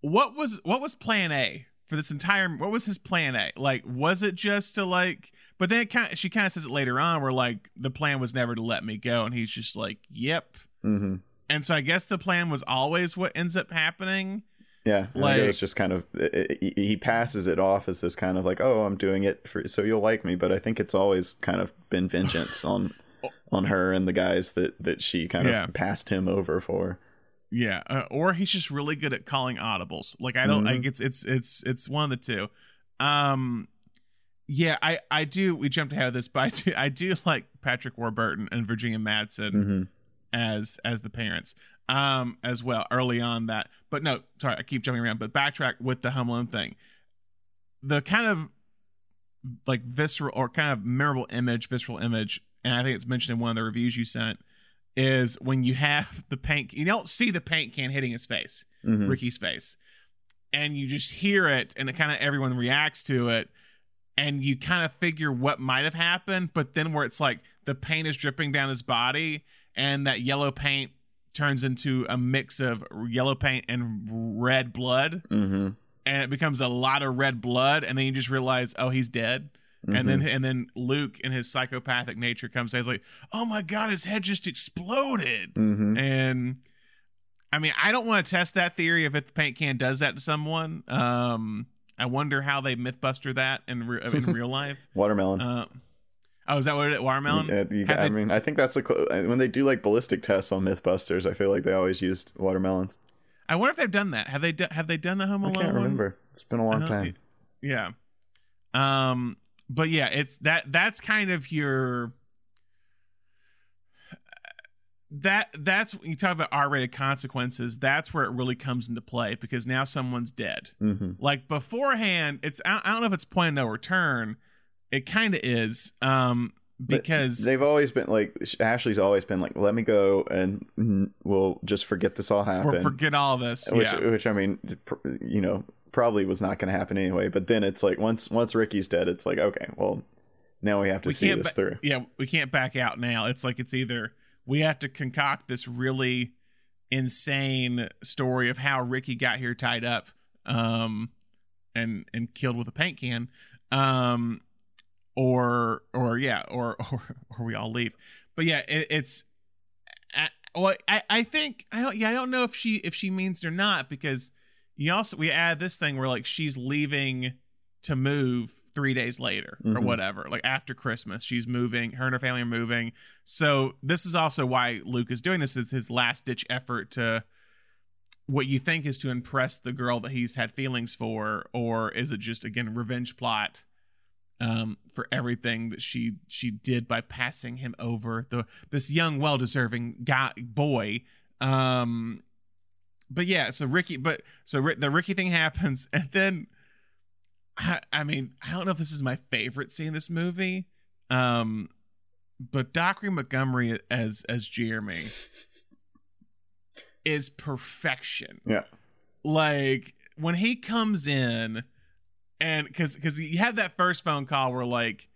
what was what was Plan A for this entire? What was his Plan A? Like, was it just to like? But then it kind of, she kind of says it later on, where like the plan was never to let me go, and he's just like, "Yep."
Mm-hmm.
And so I guess the plan was always what ends up happening.
Yeah, like it's just kind of it, it, he passes it off as this kind of like, oh, I'm doing it for so you'll like me, but I think it's always kind of been vengeance on on her and the guys that that she kind
Yeah.
of passed him over for.
Yeah, uh, or he's just really good at calling audibles. Like I don't
Mhm.
like it's it's it's it's one of the two. Um yeah, I I do we jumped ahead of this, but I do I do like Patrick Warburton and Virginia Madsen
hmm
as as the parents um as well early on that. But no, sorry, I keep jumping around, but backtrack with the Home Alone thing. The kind of like visceral or kind of memorable image, visceral image, and I think it's mentioned in one of the reviews you sent is when you have the paint you don't see the paint can hitting his face
hmm
Ricky's face. And you just hear it and it kind of everyone reacts to it and you kind of figure what might have happened, but then where it's like the paint is dripping down his body and that yellow paint turns into a mix of yellow paint and red blood.
Hmm
and it becomes a lot of red blood and then you just realize oh he's dead. And
Mm-hmm.
then and then Luke in his psychopathic nature comes and he's like oh my god his head just exploded.
Hmm
and I mean, I don't want to test that theory if the paint can does that to someone. Um, I wonder how they MythBuster that in re- in real life.
watermelon.
Uh, oh, is that what it? Watermelon.
You- I
they-
mean, I think that's the cl- when they do like ballistic tests on MythBusters. I feel like they always used watermelons.
I wonder if they've done that. Have they? Do- have they done the Home
I can't
one?
remember. It's been a long
Uh,
time.
Yeah. Um. But yeah, it's that. That's kind of your. That that's when you talk about R-rated consequences. That's where it really comes into play because now someone's dead.
hmm
like beforehand it's i I don't know if it's point of no return it kind of is um
But
because
they've always been like Ashley's always been like, let me go and mm, we'll just forget this all
we'll
happened.
forget all this
which,
yeah
which I mean, you know, probably was not going to happen anyway. But then it's like once once Ricky's dead, it's like okay, well, now we have to
we
see this
ba-
through.
yeah we can't back out now it's like it's either we have to concoct this really insane story of how ricky got here tied up um and and killed with a paint can um or or yeah or or, or we all leave. But yeah it, it's I, well i i think i don't yeah i don't know if she if she means it or not because you also we add this thing where like she's leaving to move three days later or
Mhm.
whatever like after christmas she's moving her and her family are moving so this is also why luke is doing this it's his last ditch effort to what you think is to impress the girl that he's had feelings for or is it just again revenge plot um for everything that she she did by passing him over the this young well-deserving guy boy um but yeah so ricky but so the ricky thing happens and then I, I mean i don't know if this is my favorite scene in this movie um but dacre montgomery as as jeremy is perfection
Yeah.
like when he comes in and because because you have that first phone call where like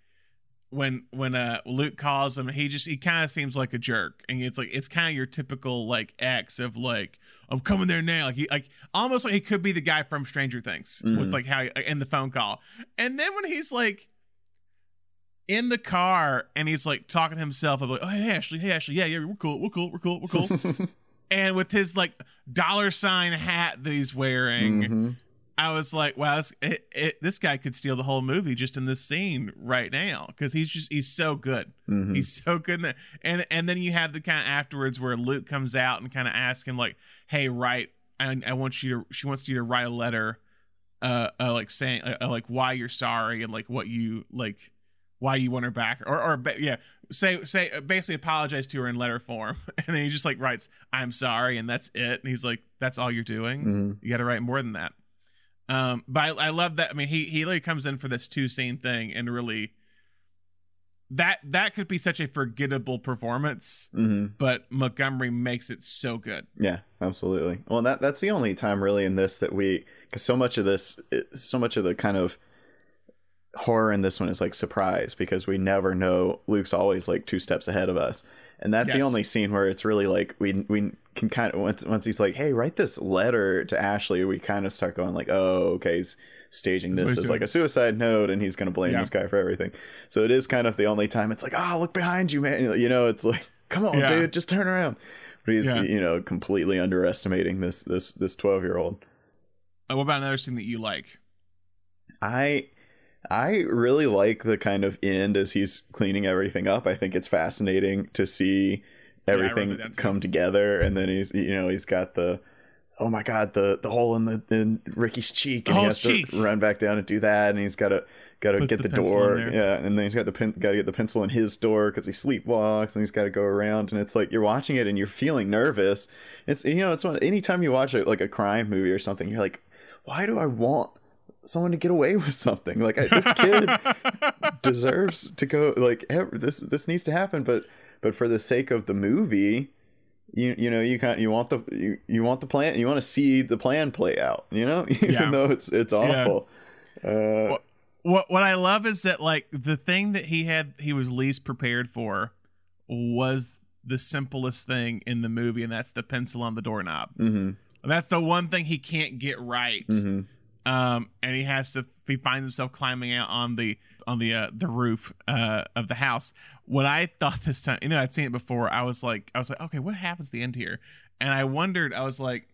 when when uh luke calls him he just he kind of seems like a jerk and it's like it's kind of your typical like ex of like i'm coming there now like he like almost like he could be the guy from stranger things with
Mhm.
like how in the phone call and then when he's like in the car and he's like talking to himself of like oh hey ashley hey ashley yeah yeah we're cool we're cool we're cool we're cool and with his like dollar sign hat that he's wearing
Mhm.
I was like, wow, this, it, it, this guy could steal the whole movie just in this scene right now because he's just he's so good.
Mhm.
He's so good, and and then you have the kind of afterwards where Luke comes out and kind of asks him like, "Hey, write, I, I want you to." She wants you to write a letter, uh, uh like saying uh, uh, like why you're sorry and like what you like, why you want her back, or or yeah, say say uh, basically apologize to her in letter form, and then he just like writes, "I'm sorry," and that's it. And he's like, "That's all you're doing."
Mhm.
You got to write more than that. Um, but I, I love that. I mean, he he really comes in for this two scene thing and really that that could be such a forgettable performance,
hmm
but Montgomery makes it so good.
Yeah, absolutely. Well, that that's the only time really in this that we because so much of this, so much of the kind of horror in this one is like surprise because we never know. Luke's always like two steps ahead of us, and that's the only scene where it's really like we we can kind of once once he's like, hey, write this letter to Ashley, we kind of start going like, oh, okay, he's staging this as like a suicide note, and he's gonna blame
Yeah.
this guy for everything. So it is kind of the only time it's like, ah, look behind you, man. You know, it's like, come on,
Yeah.
dude, just turn around. But he's
Yeah.
you know completely underestimating this this this twelve year old.
Uh, what about another scene that you like?
I I really like the kind of end as he's cleaning everything up. I think it's fascinating to see everything
too.
come together and then he's you know, he's got the oh my god, the the hole in the in Ricky's cheek and he has
cheek.
to run back down and do that and he's got to got to get
the
the, door. Yeah, and then he's got the pen, got to get the pencil in his door cuz he sleepwalks and he's got to go around and it's like you're watching it and you're feeling nervous. It's you know, it's one anytime you watch a, like a crime movie or something, you're like why do I want someone to get away with something? Like I, this kid deserves to go. Like this, this needs to happen. But but for the sake of the movie, you you know you kind you want the you, you want the plan. You want to see the plan play out. You know, even
Yeah.
though it's it's awful. Uh,
what what I love is that like the thing that he had he was least prepared for was the simplest thing in the movie, and that's the pencil on the doorknob.
mhm,
That's the one thing he can't get right.
mhm.
Um, and he has to he finds himself climbing out on the on the uh, the roof uh, of the house. What I thought this time, you know, I'd seen it before. I was like, I was like, okay, what happens at the end here? And I wondered, I was like,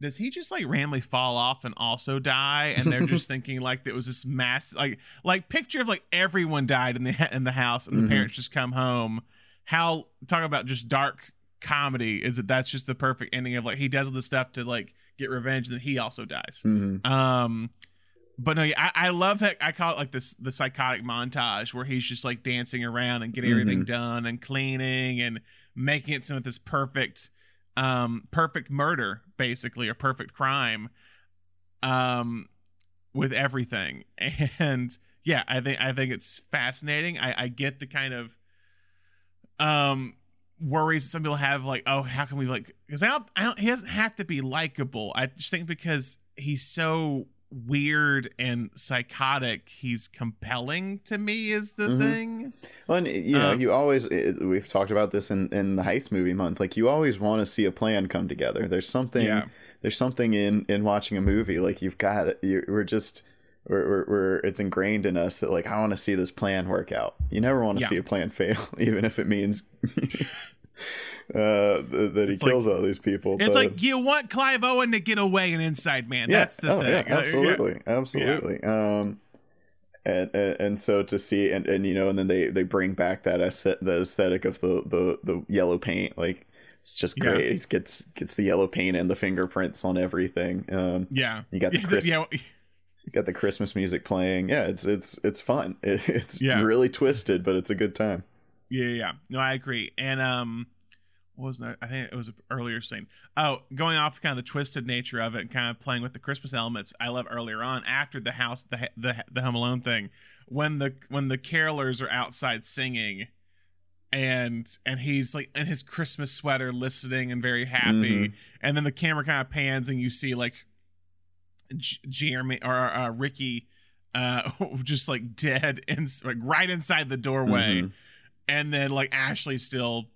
does he just like randomly fall off and also die? And they're just thinking like it was this mass, like like picture of like everyone died in the in the house, and the
Mhm.
parents just come home. How talk about just dark comedy is that that's just the perfect ending of like he does all this stuff to like get revenge, and then he also dies.
Mhm.
Um, but no, I, I love that. I call it like this the psychotic montage where he's just like dancing around and getting everything done and cleaning and making it some of this perfect, um, perfect murder basically or perfect crime, um, with everything. And yeah, I think I think it's fascinating. I, I get the kind of, um, worries some people have like oh how can we like because I don't, I don't he doesn't have to be likable i just think because he's so weird and psychotic he's compelling to me is the
Mhm.
thing
Well, and, you know,
Um,
you always we've talked about this in in the heist movie month. Like you always want to see a plan come together. There's something
Yeah.
there's something in in watching a movie like you've got you we're just we're, we're, it's ingrained in us that like I want to see this plan work out. You never want to
Yeah.
see a plan fail, even if it means uh, th- that he
It's like-
kills all these people.
it's
but-
like you want clive owen to get away and inside man
yeah,
that's the
oh,
thing
yeah,
Uh, yeah.
absolutely, absolutely. Um, and, and and so to see and and you know, and then they they bring back that aesthet- the aesthetic of the the the yellow paint, like it's just
Yeah.
great. He gets gets the yellow paint and the fingerprints on everything. Um,
yeah
You got the
yeah,
Chris-
yeah,
got the Christmas music playing. Yeah, it's it's it's fun. It, it's
Yeah.
really twisted, but it's a good time.
Yeah, yeah. No, I agree. And um, what was that? I think it was an earlier scene. Oh, going off kind of the twisted nature of it and kind of playing with the Christmas elements. I love earlier on after the house, the the the Home Alone thing, when the when the carolers are outside singing, and and he's like in his Christmas sweater, listening and very happy,
Mhm.
and then the camera kind of pans and you see like J- Jeremy or uh, Ricky. Uh, just like dead and like right inside the doorway
Mhm.
and then like Ashley still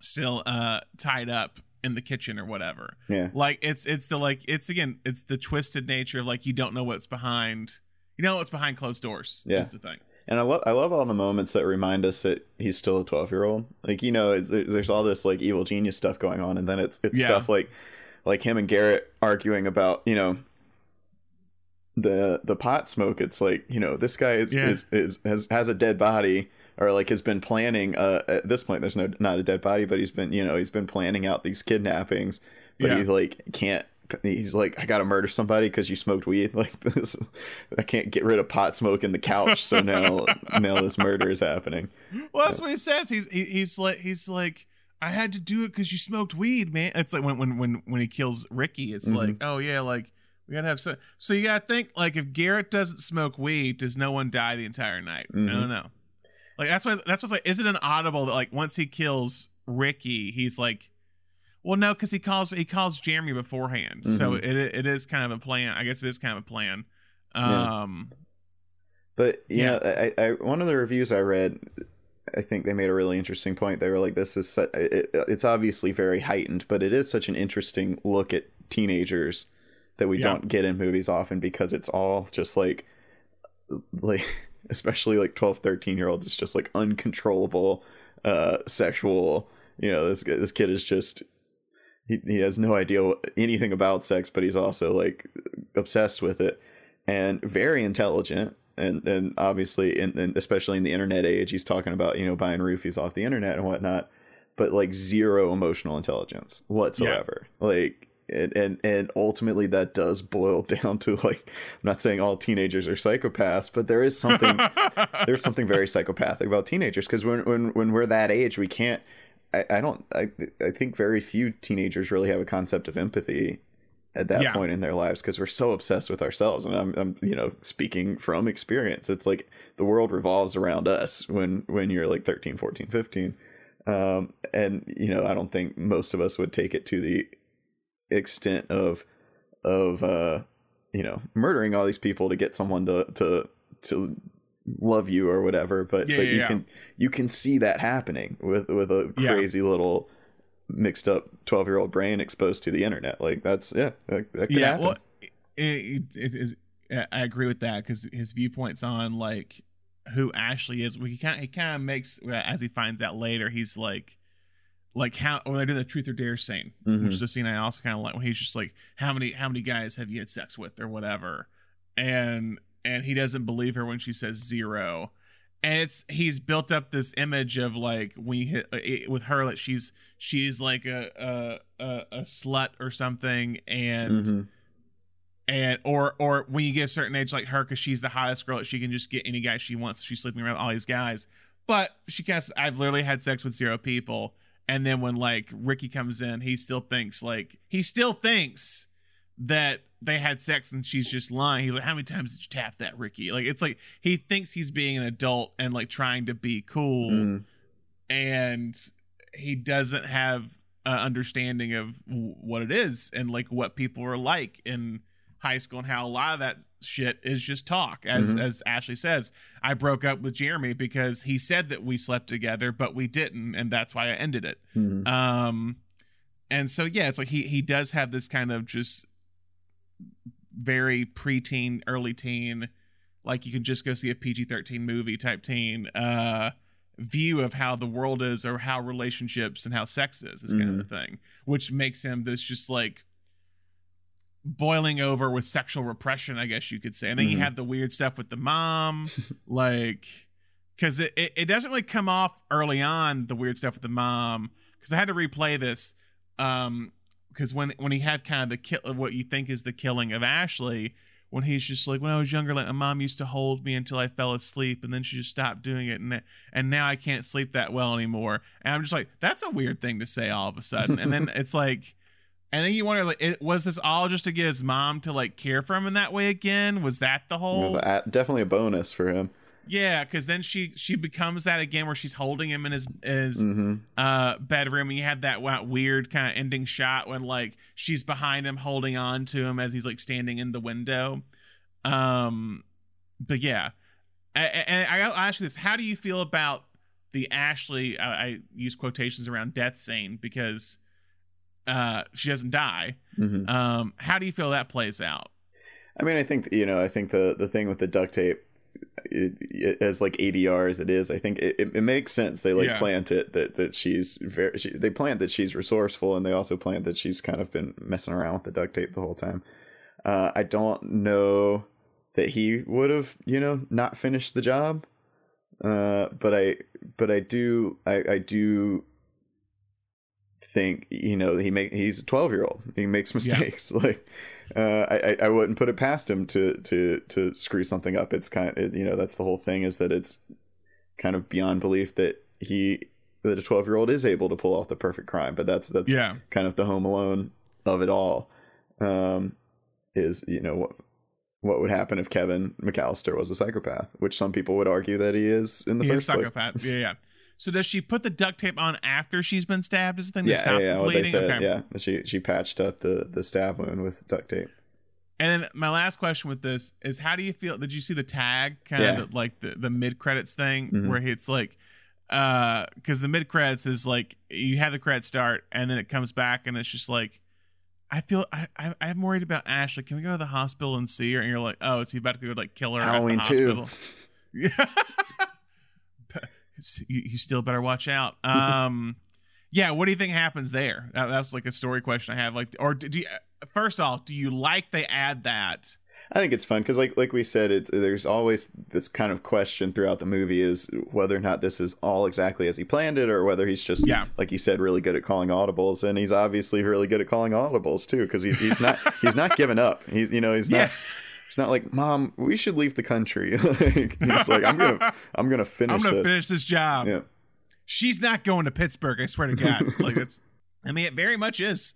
still uh tied up in the kitchen or whatever.
Yeah,
Like it's it's the like it's again it's the twisted nature of like you don't know what's behind you know what's behind closed doors
Yeah.
is the thing.
and I love I love all the moments that remind us that he's still a twelve year old. Like you know, it's, there's all this like evil genius stuff going on, and then it's it's
Yeah.
stuff like like him and Garrett arguing about you know the the pot smoke. It's like you know this guy is
Yeah.
is, is has has a dead body. Or like has been planning. Uh, at this point, there's no not a dead body, but he's been you know he's been planning out these kidnappings. But
Yeah.
he like can't. He's like, I gotta murder somebody because you smoked weed. Like this, I can't get rid of pot smoke in the couch. So now, now this murder is happening.
Well, that's what he says. He's he, he's like he's like I had to do it because you smoked weed, man. It's like when when when when he kills Ricky, it's
Mhm.
like oh yeah, like we gotta have so. So you gotta think like if Garrett doesn't smoke weed, does no one die the entire night? I
Mhm.
don't know. Like that's what that's what's like. Is it an audible that like once he kills Ricky, he's like, well, no, because he calls he calls Jeremy beforehand, mm-hmm. so it it is kind of a plan. I guess it is kind of a plan. Um,
yeah. but you yeah. know, I, I one of the reviews I read, I think they made a really interesting point. They were like, "This is su- it, it's obviously very heightened, but it is such an interesting look at teenagers that we yeah. don't get in movies often because it's all just like like." especially like 12 13 year olds it's just like uncontrollable uh sexual you know this this kid is just he, he has no idea anything about sex but he's also like obsessed with it and very intelligent and and obviously in, in especially in the internet age he's talking about you know buying roofies off the internet and whatnot but like zero emotional intelligence whatsoever yeah. like and, and and ultimately that does boil down to like I'm not saying all teenagers are psychopaths, but there is something there's something very psychopathic about teenagers because when when when we're that age, we can't. I, I don't. I I think very few teenagers really have a concept of empathy at that yeah. point in their lives because we're so obsessed with ourselves and I'm, I'm you know speaking from experience it's like the world revolves around us when when you're like 13 14 15 um, and you know i don't think most of us would take it to the extent of of uh you know murdering all these people to get someone to to to love you or whatever but yeah, but yeah, you yeah. can you can see that happening with with a crazy little mixed up 12 year old brain exposed to the internet like that's yeah that, that yeah happen. well
it, it is i agree with that because his viewpoints on like who ashley is we kind of he kind of makes as he finds out later he's like like how when I do the truth or dare scene, mm-hmm. which is a scene I also kind of like when he's just like, how many how many guys have you had sex with or whatever, and and he doesn't believe her when she says zero, and it's he's built up this image of like when you hit uh, with her like she's she's like a a a, a slut or something, and. Mm-hmm. And or or when you get a certain age like her, because she's the hottest girl, that she can just get any guy she wants. She's sleeping around all these guys, but she can't. I've literally had sex with zero people, and then when like Ricky comes in, he still thinks like he still thinks that they had sex and she's just lying. He's like, How many times did you tap that, Ricky? Like it's like he thinks he's being an adult and like trying to be cool mm. and he doesn't have an understanding of what it is and like what people are like in high school and how a lot of that shit is just talk as mm-hmm. as ashley says i broke up with jeremy because he said that we slept together but we didn't and that's why i ended it mm-hmm. um and so yeah it's like he he does have this kind of just very preteen early teen like you can just go see a pg-13 movie type teen uh view of how the world is or how relationships and how sex is is kind mm-hmm. of the thing which makes him this just like boiling over with sexual repression, I guess you could say. And then mm-hmm. you have the weird stuff with the mom, like because it, it, it, doesn't really come off early on the weird stuff with the mom because I had to replay this um because when when he had kind of the kill what you think is the killing of Ashley when he's just like when I was younger like my mom used to hold me until I fell asleep and then she just stopped doing it and and now I can't sleep that well anymore and I'm just like that's a weird thing to say all of a sudden and then it's like and then you wonder, like, it, was this all just to get his mom to like care for him in that way again? Was that the whole? It was
a, definitely a bonus for him.
Yeah, because then she she becomes that again, where she's holding him in his his mm-hmm. uh, bedroom, and you have that weird kind of ending shot when like she's behind him, holding on to him as he's like standing in the window. Um, but yeah, and I, I'll ask you this: How do you feel about the Ashley? Uh, I use quotations around death scene because uh, she doesn't die. Mm-hmm. Um, how do you feel that plays out?
I mean, I think you know, I think the the thing with the duct tape, it, it, as like ADR as it is, I think it, it, makes sense. They like yeah. plant it that that she's very. She, they plant that she's resourceful, and they also plant that she's kind of been messing around with the duct tape the whole time. Uh, I don't know that he would have, you know, not finished the job. Uh, but I, but I do, I, I do think you know he make he's a 12 year old he makes mistakes yeah. like uh, I I wouldn't put it past him to to to screw something up it's kind of you know that's the whole thing is that it's kind of beyond belief that he that a 12 year old is able to pull off the perfect crime but that's that's
yeah
kind of the home alone of it all um is you know what what would happen if Kevin McAllister was a psychopath, which some people would argue that he is in the
He is
first place.
psychopath. Yeah, yeah. So does she put the duct tape on after she's been stabbed? Is the thing
Yeah,
stop
yeah,
the
what they
bleeding?
said.
okay.
Yeah, she she patched up the the stab wound with duct tape.
And then my last question with this is, how do you feel? Did you see the tag kind
Yeah.
of the, like the the mid credits thing
Mhm.
where it's like, uh, because the mid credits is like you have the credits start and then it comes back and it's just like, I feel I, I I'm worried about Ashley. Can we go to the hospital and see her? And you're like, oh, is he about to go like kill her
Halloween
at the hospital? Yeah. you, you still better watch out. Um, yeah. What do you think happens there? That, that's like a story question I have. Like, or do you? First off, do you like they add that?
I think it's fun because, like, like we said, it's there's always this kind of question throughout the movie is whether or not this is all exactly as he planned it, or whether he's just,
Yeah.
like you said, really good at calling audibles, and he's obviously really good at calling audibles too, because he's he's not he's not giving up. He's you know he's
Yeah.
not he's not like mom, we should leave the country. like, he's like I'm gonna I'm gonna finish
I'm gonna
this.
finish this job.
Yeah.
She's not going to Pittsburgh. I swear to God. like it's. I mean, it very much is.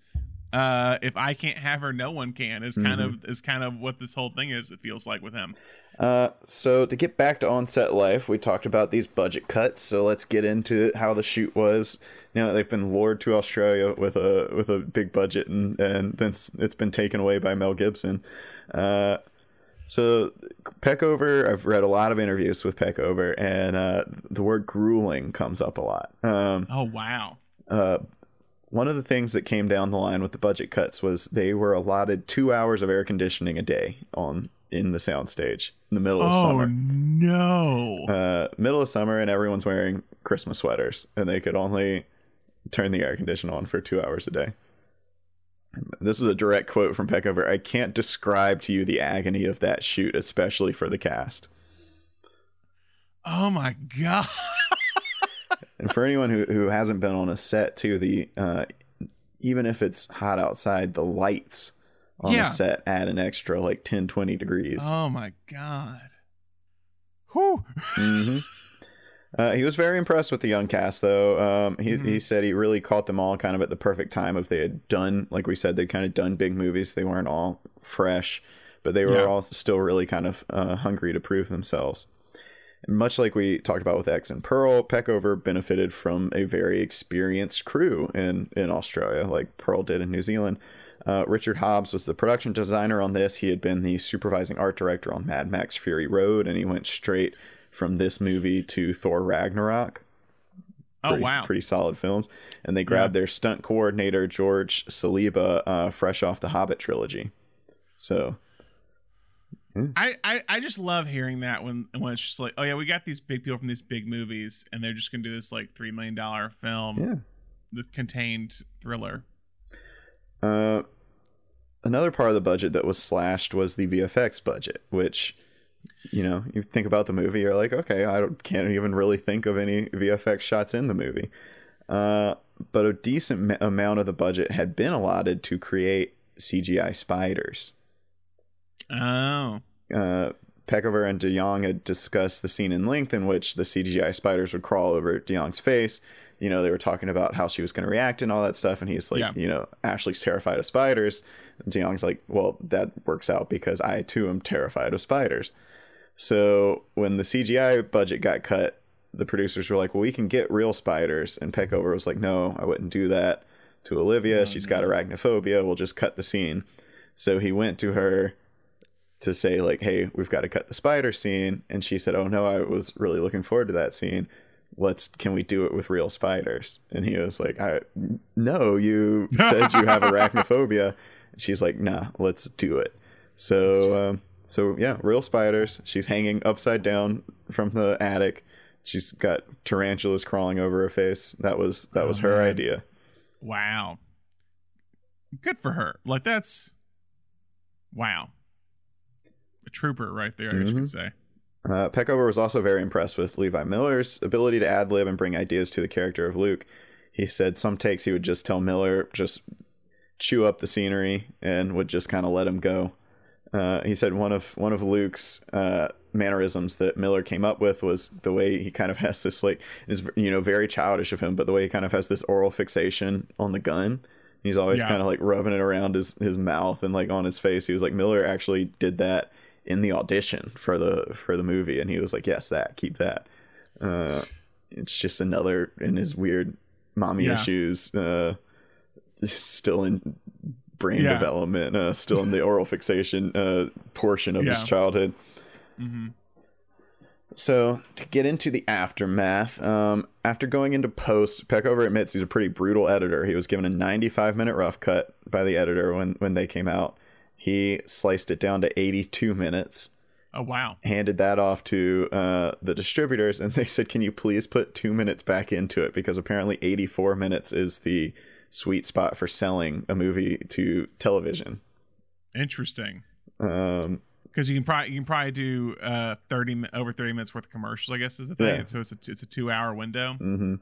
Uh, if I can't have her, no one can. Is kind
Mm-hmm.
of is kind of what this whole thing is. It feels like with him.
Uh, so to get back to on-set life, we talked about these budget cuts. So let's get into how the shoot was. You know, they've been lured to Australia with a with a big budget, and and then it's- it's been taken away by Mel Gibson. Uh, so Peckover, I've read a lot of interviews with Peckover, and uh, the word grueling comes up a lot. Um,
Oh wow.
uh, one of the things that came down the line with the budget cuts was they were allotted two hours of air conditioning a day on in the soundstage in the middle of
Oh
summer
no.
uh, middle of summer and everyone's wearing Christmas sweaters and they could only turn the air conditioner on for two hours a day. This is a direct quote from Peckover. I can't describe to you the agony of that shoot, especially for the cast.
oh my god.
And for anyone who, who hasn't been on a set too, the uh, even if it's hot outside, the lights on
Yeah.
the set add an extra like 10, 20 degrees.
Oh my god. Whew.
hmm Uh, he was very impressed with the young cast, though. Um, he
Mhm.
he said he really caught them all kind of at the perfect time. If they had done, like we said, they'd kind of done big movies. They weren't all fresh, but they were
Yeah.
all still really kind of uh, hungry to prove themselves. And much like we talked about with X and Pearl, Peckover benefited from a very experienced crew in in Australia, like Pearl did in New Zealand. Uh, Richard Hobbs was the production designer on this. He had been the supervising art director on Mad Max Fury Road, and he went straight from this movie to Thor Ragnarok.
Oh
Pretty,
wow.
pretty solid films. And they grabbed their stunt coordinator George Saliba, uh, fresh off the Hobbit trilogy. So
I, I I just love hearing that when when it's just like, oh yeah, we got these big people from these big movies, and they're just gonna do this like three million dollar film,
yeah.
the contained thriller.
Uh, another part of the budget that was slashed was the VFX budget, which, you know, you think about the movie, you're like, okay, I don't, can't even really think of any VFX shots in the movie. Uh, but a decent ma- amount of the budget had been allotted to create CGI spiders.
Oh,
Uh, Peckover and DeJonge had discussed the scene in length in which the CGI spiders would crawl over DeJonge's face. You know, they were talking about how she was going to react and all that stuff. And he's like,
Yeah.
you know, Ashley's terrified of spiders. And DeJonge's like, well, that works out because I too am terrified of spiders. So when the CGI budget got cut, the producers were like, well, we can get real spiders. And Peckover was like, no, I wouldn't do that to Olivia. She's got arachnophobia. We'll just cut the scene. So he went to her to say like hey we've got to cut the spider scene and she said oh no i was really looking forward to that scene let's can we do it with real spiders and he was like i no you said you have arachnophobia and she's like nah let's do it so um so yeah real spiders she's hanging upside down from the attic she's got tarantulas crawling over her face that was that was
Oh,
her
man.
idea
wow. Good for her. Like that's wow. A trooper right there, I guess you
Mhm.
could say.
Uh, Peckover was also very impressed with Levi Miller's ability to ad lib and bring ideas to the character of Luke. He said some takes he would just tell Miller, just chew up the scenery and would just kind of let him go. Uh, he said one of one of Luke's uh, mannerisms that Miller came up with was the way he kind of has this like is you know very childish of him, but the way he kind of has this oral fixation on the gun. He's always
Yeah.
kind of like rubbing it around his his mouth and like on his face. He was like Miller actually did that in the audition for the for the movie, and he was like, "Yes, that keep that." Uh, it's just another in his weird mommy
Yeah.
issues. Uh, still in brain
Yeah.
development, uh, still in the oral fixation uh, portion of his
Yeah.
childhood.
Mhm.
So to get into the aftermath, um, after going into post, Peckover admits he's a pretty brutal editor. He was given a 95 minute rough cut by the editor when when they came out. He sliced it down to 82 minutes,
Oh wow.
handed that off to uh, the distributors, and they said, "Can you please put two minutes back into it?" Because apparently 84 minutes is the sweet spot for selling a movie to television.
Interesting.
Um,
Because you can probably you can probably do uh thirty over thirty minutes worth of commercials. I guess is the thing.
Yeah.
So it's a it's a two hour window.
hmm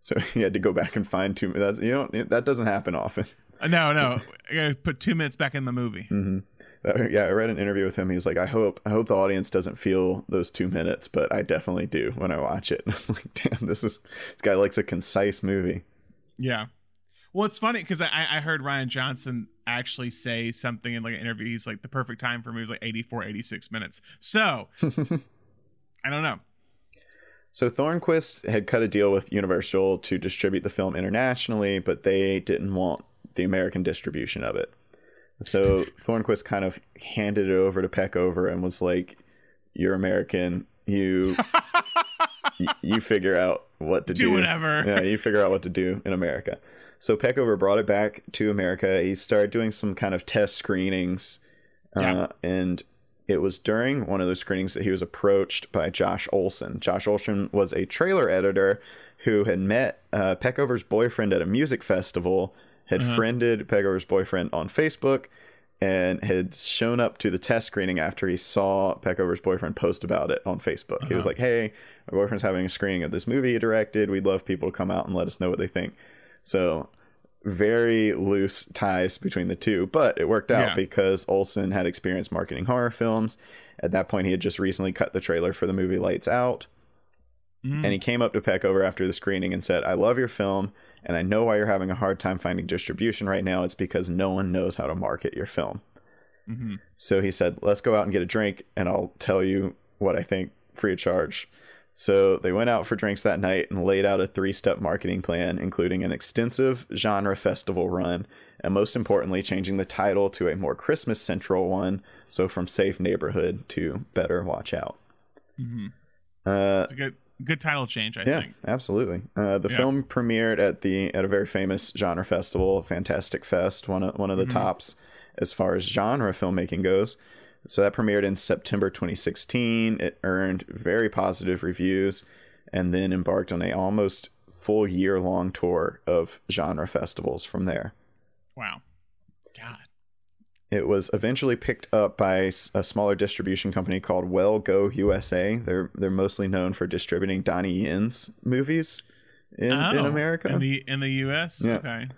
So he had to go back and find two. That's you don't. That doesn't happen often.
Uh, no, no. I gotta put two minutes back in the movie.
hmm yeah, I read an interview with him. He's like, "I hope, I hope the audience doesn't feel those two minutes, but I definitely do when I watch it." I'm like, "Damn, this is this guy likes a concise movie."
Yeah. Well, it's funny because I, I heard Rian Johnson actually say something in like an interview. He's like, the perfect time for me was like 84, 86 minutes. So, I don't know.
So Thornquist had cut a deal with Universal to distribute the film internationally, but they didn't want the American distribution of it. So Thornquist kind of handed it over to Peckover and was like, "You're American. You you figure out what to do.
Do whatever.
Yeah, you figure out what to do in America." So Peckover brought it back to America. He started doing some kind of test screenings, uh, and it was during one of those screenings that he was approached by Josh Olson. Josh Olson was a trailer editor who had met uh, Peckover's boyfriend at a music festival, had friended Peckover's boyfriend on Facebook, and had shown up to the test screening after he saw Peckover's boyfriend post about it on Facebook. He was like, "Hey, my boyfriend's having a screening of this movie he directed. We'd love people to come out and let us know what they think." So very loose ties between the two, but it worked out
Yeah.
because Olson had experience marketing horror films. At that point, he had just recently cut the trailer for the movie Lights Out.
Mhm.
And he came up to Peckover after the screening and said, I love your film, and I know why you're having a hard time finding distribution right now. It's because no one knows how to market your film.
Mhm.
So he said, Let's go out and get a drink, and I'll tell you what I think free of charge. So they went out for drinks that night and laid out a three step marketing plan, including an extensive genre festival run, and most importantly, changing the title to a more Christmas central one. So from Safe Neighborhood to Better Watch Out.
Mhm.
Uh,
It's a good good title change, I
yeah,
think.
absolutely. Uh, the
Yeah.
film premiered at the at a very famous genre festival, Fantastic Fest, one of one of the tops as far as genre filmmaking goes. So that premiered in September 2016. It earned very positive reviews, and then embarked on a almost full year long tour of genre festivals from there.
Wow. God.
It was eventually picked up by a smaller distribution company called Well Go USA. They're they're mostly known for distributing Donnie Yen's movies in, in
Oh,
America.
In the in the US?
Yeah.
Okay.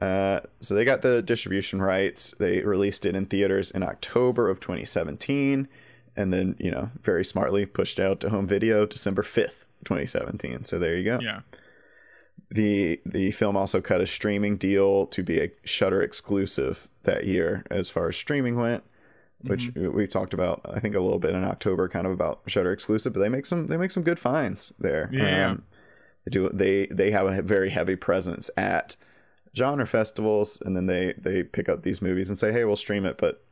Uh, so they got the distribution rights. They released it in theaters in October of 2017, and then you know very smartly pushed out to home video December 5th, 2017. So there you go.
Yeah.
The the film also cut a streaming deal to be a Shudder exclusive that year as far as streaming went, which
Mm-hmm.
we talked about I think a little bit in October, kind of about Shudder exclusive. But they make some they make some good finds there.
Yeah.
they do they they have a very heavy presence at genre festivals, and then they they pick up these movies and say, hey, we'll stream it, but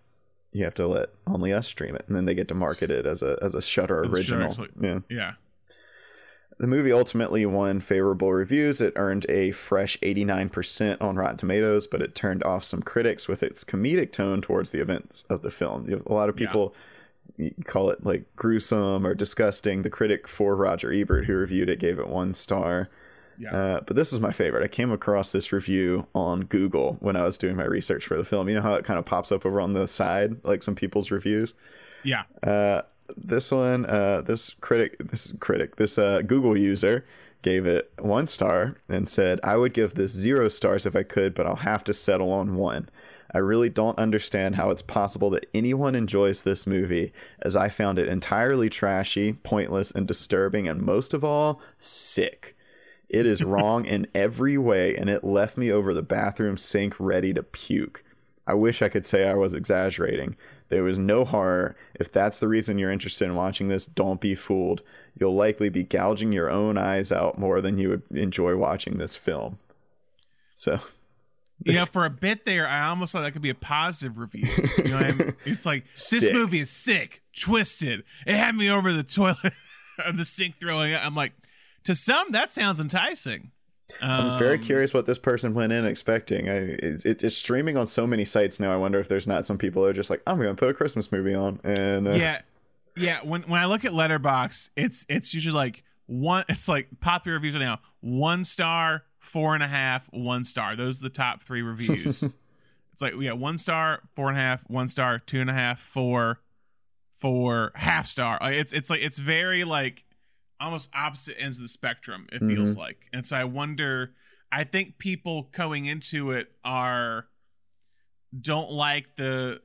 you have to let only us stream it, and then they get to market it as a as a Shudder
As a Shudder
original. yeah.
Yeah.
The movie ultimately won favorable reviews. It earned a fresh 89% on Rotten Tomatoes, but it turned off some critics with its comedic tone towards the events of the film. You have a lot of
Yeah.
people you call it like gruesome or disgusting. The critic for Roger Ebert, who reviewed it, gave it one star.
Yeah.
Uh, but this was my favorite. I came across this review on Google when I was doing my research for the film. You know how it kind of pops up over on the side, like some people's reviews?
yeah.
Uh, this one, uh, this critic, this critic, this uh, Google user gave it one star and said, I would give this zero stars if I could, but I'll have to settle on one. I really don't understand how it's possible that anyone enjoys this movie, as I found it entirely trashy, pointless, and disturbing, and most of all, sick. It is wrong in every way, and it left me over the bathroom sink ready to puke. I wish I could say I was exaggerating. There was no horror. If that's the reason you're interested in watching this, don't be fooled. You'll likely be gouging your own eyes out more than you would enjoy watching this film. So,
you know, for a bit there, I almost thought that could be a positive review. You know, I mean? it's like this
Sick.
movie is sick, twisted. It had me over the toilet the sink throwing. up. I'm like, to some, that sounds enticing.
I'm very
Um,
curious what this person went in expecting. I, it's, it's streaming on so many sites now. I wonder if there's not some people that are just like, I'm going to put a Christmas movie on. And uh,
yeah yeah when when i look at letterboxd it's it's usually like one it's like popular reviews right now one star four and a half one star those are the top three reviews it's like we got one star four and a half one star two and a half four four half star it's it's like it's very like almost opposite ends of the spectrum it feels like and so i wonder i think people going into it are don't like the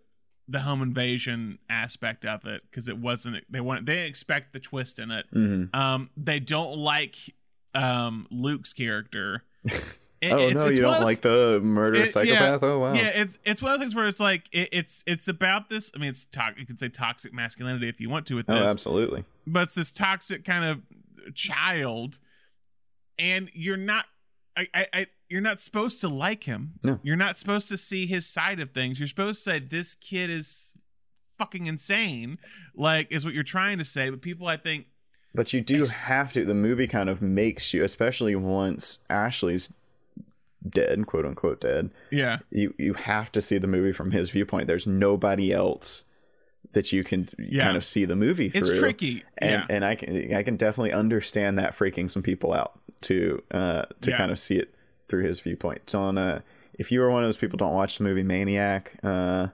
the home invasion aspect of it because it wasn't they want they didn't expect the twist in it.
mhm.
Um, they don't like um Luke's character. It-
oh,
it's-
no,
it's
you don't like the murderous
it- yeah,
psychopath? oh, wow.
Yeah, it's it's one of those things where it's like it, it's it's about this. I mean, it's to- you can say toxic masculinity if you want to with
oh, absolutely.
But it's this toxic kind of child, and you're not. I, I, I you're not supposed to like him.
No.
You're not supposed to see his side of things. You're supposed to say this kid is fucking insane, like is what you're trying to say. But people, I think,
But you do have to. The movie kind of makes you, especially once Ashley's dead, quote unquote dead.
yeah,
You you have to see the movie from his viewpoint. There's nobody else that you can
Yeah.
kind of see the movie through.
it's tricky.
and
yeah,
and I can I can definitely understand that freaking some people out to uh to
Yeah.
kind of see it through his viewpoint. So on uh if you are one of those people don't watch the movie Maniac uh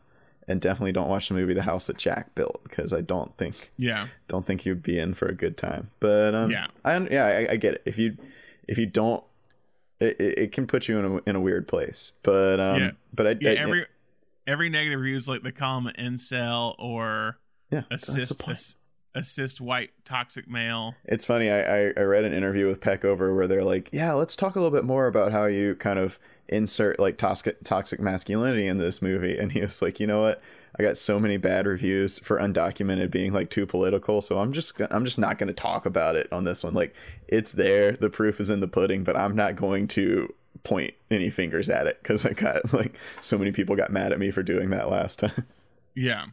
and definitely don't watch the movie The House That Jack Built because I don't think
yeah,
don't think you'd be in for a good time. But um
Yeah.
I yeah, I, I get it. If you if you don't it, it can put you in a in a weird place. But um
Yeah.
but I,
yeah.
I-
Every every negative review is like the an incel or
yeah,
assist ass- assist white toxic male.
It's funny. I, I, I read an interview with Peckover where they're like, "Yeah, let's talk a little bit more about how you kind of insert like toxic toxic masculinity in this movie." And he was like, "You know what? I got so many bad reviews for undocumented being like too political, so I'm just I'm just not going to talk about it on this one. Like, it's there. The proof is in the pudding, but I'm not going to." Point any fingers at it because i got like so many people got mad at me for doing that last time.
Yeah,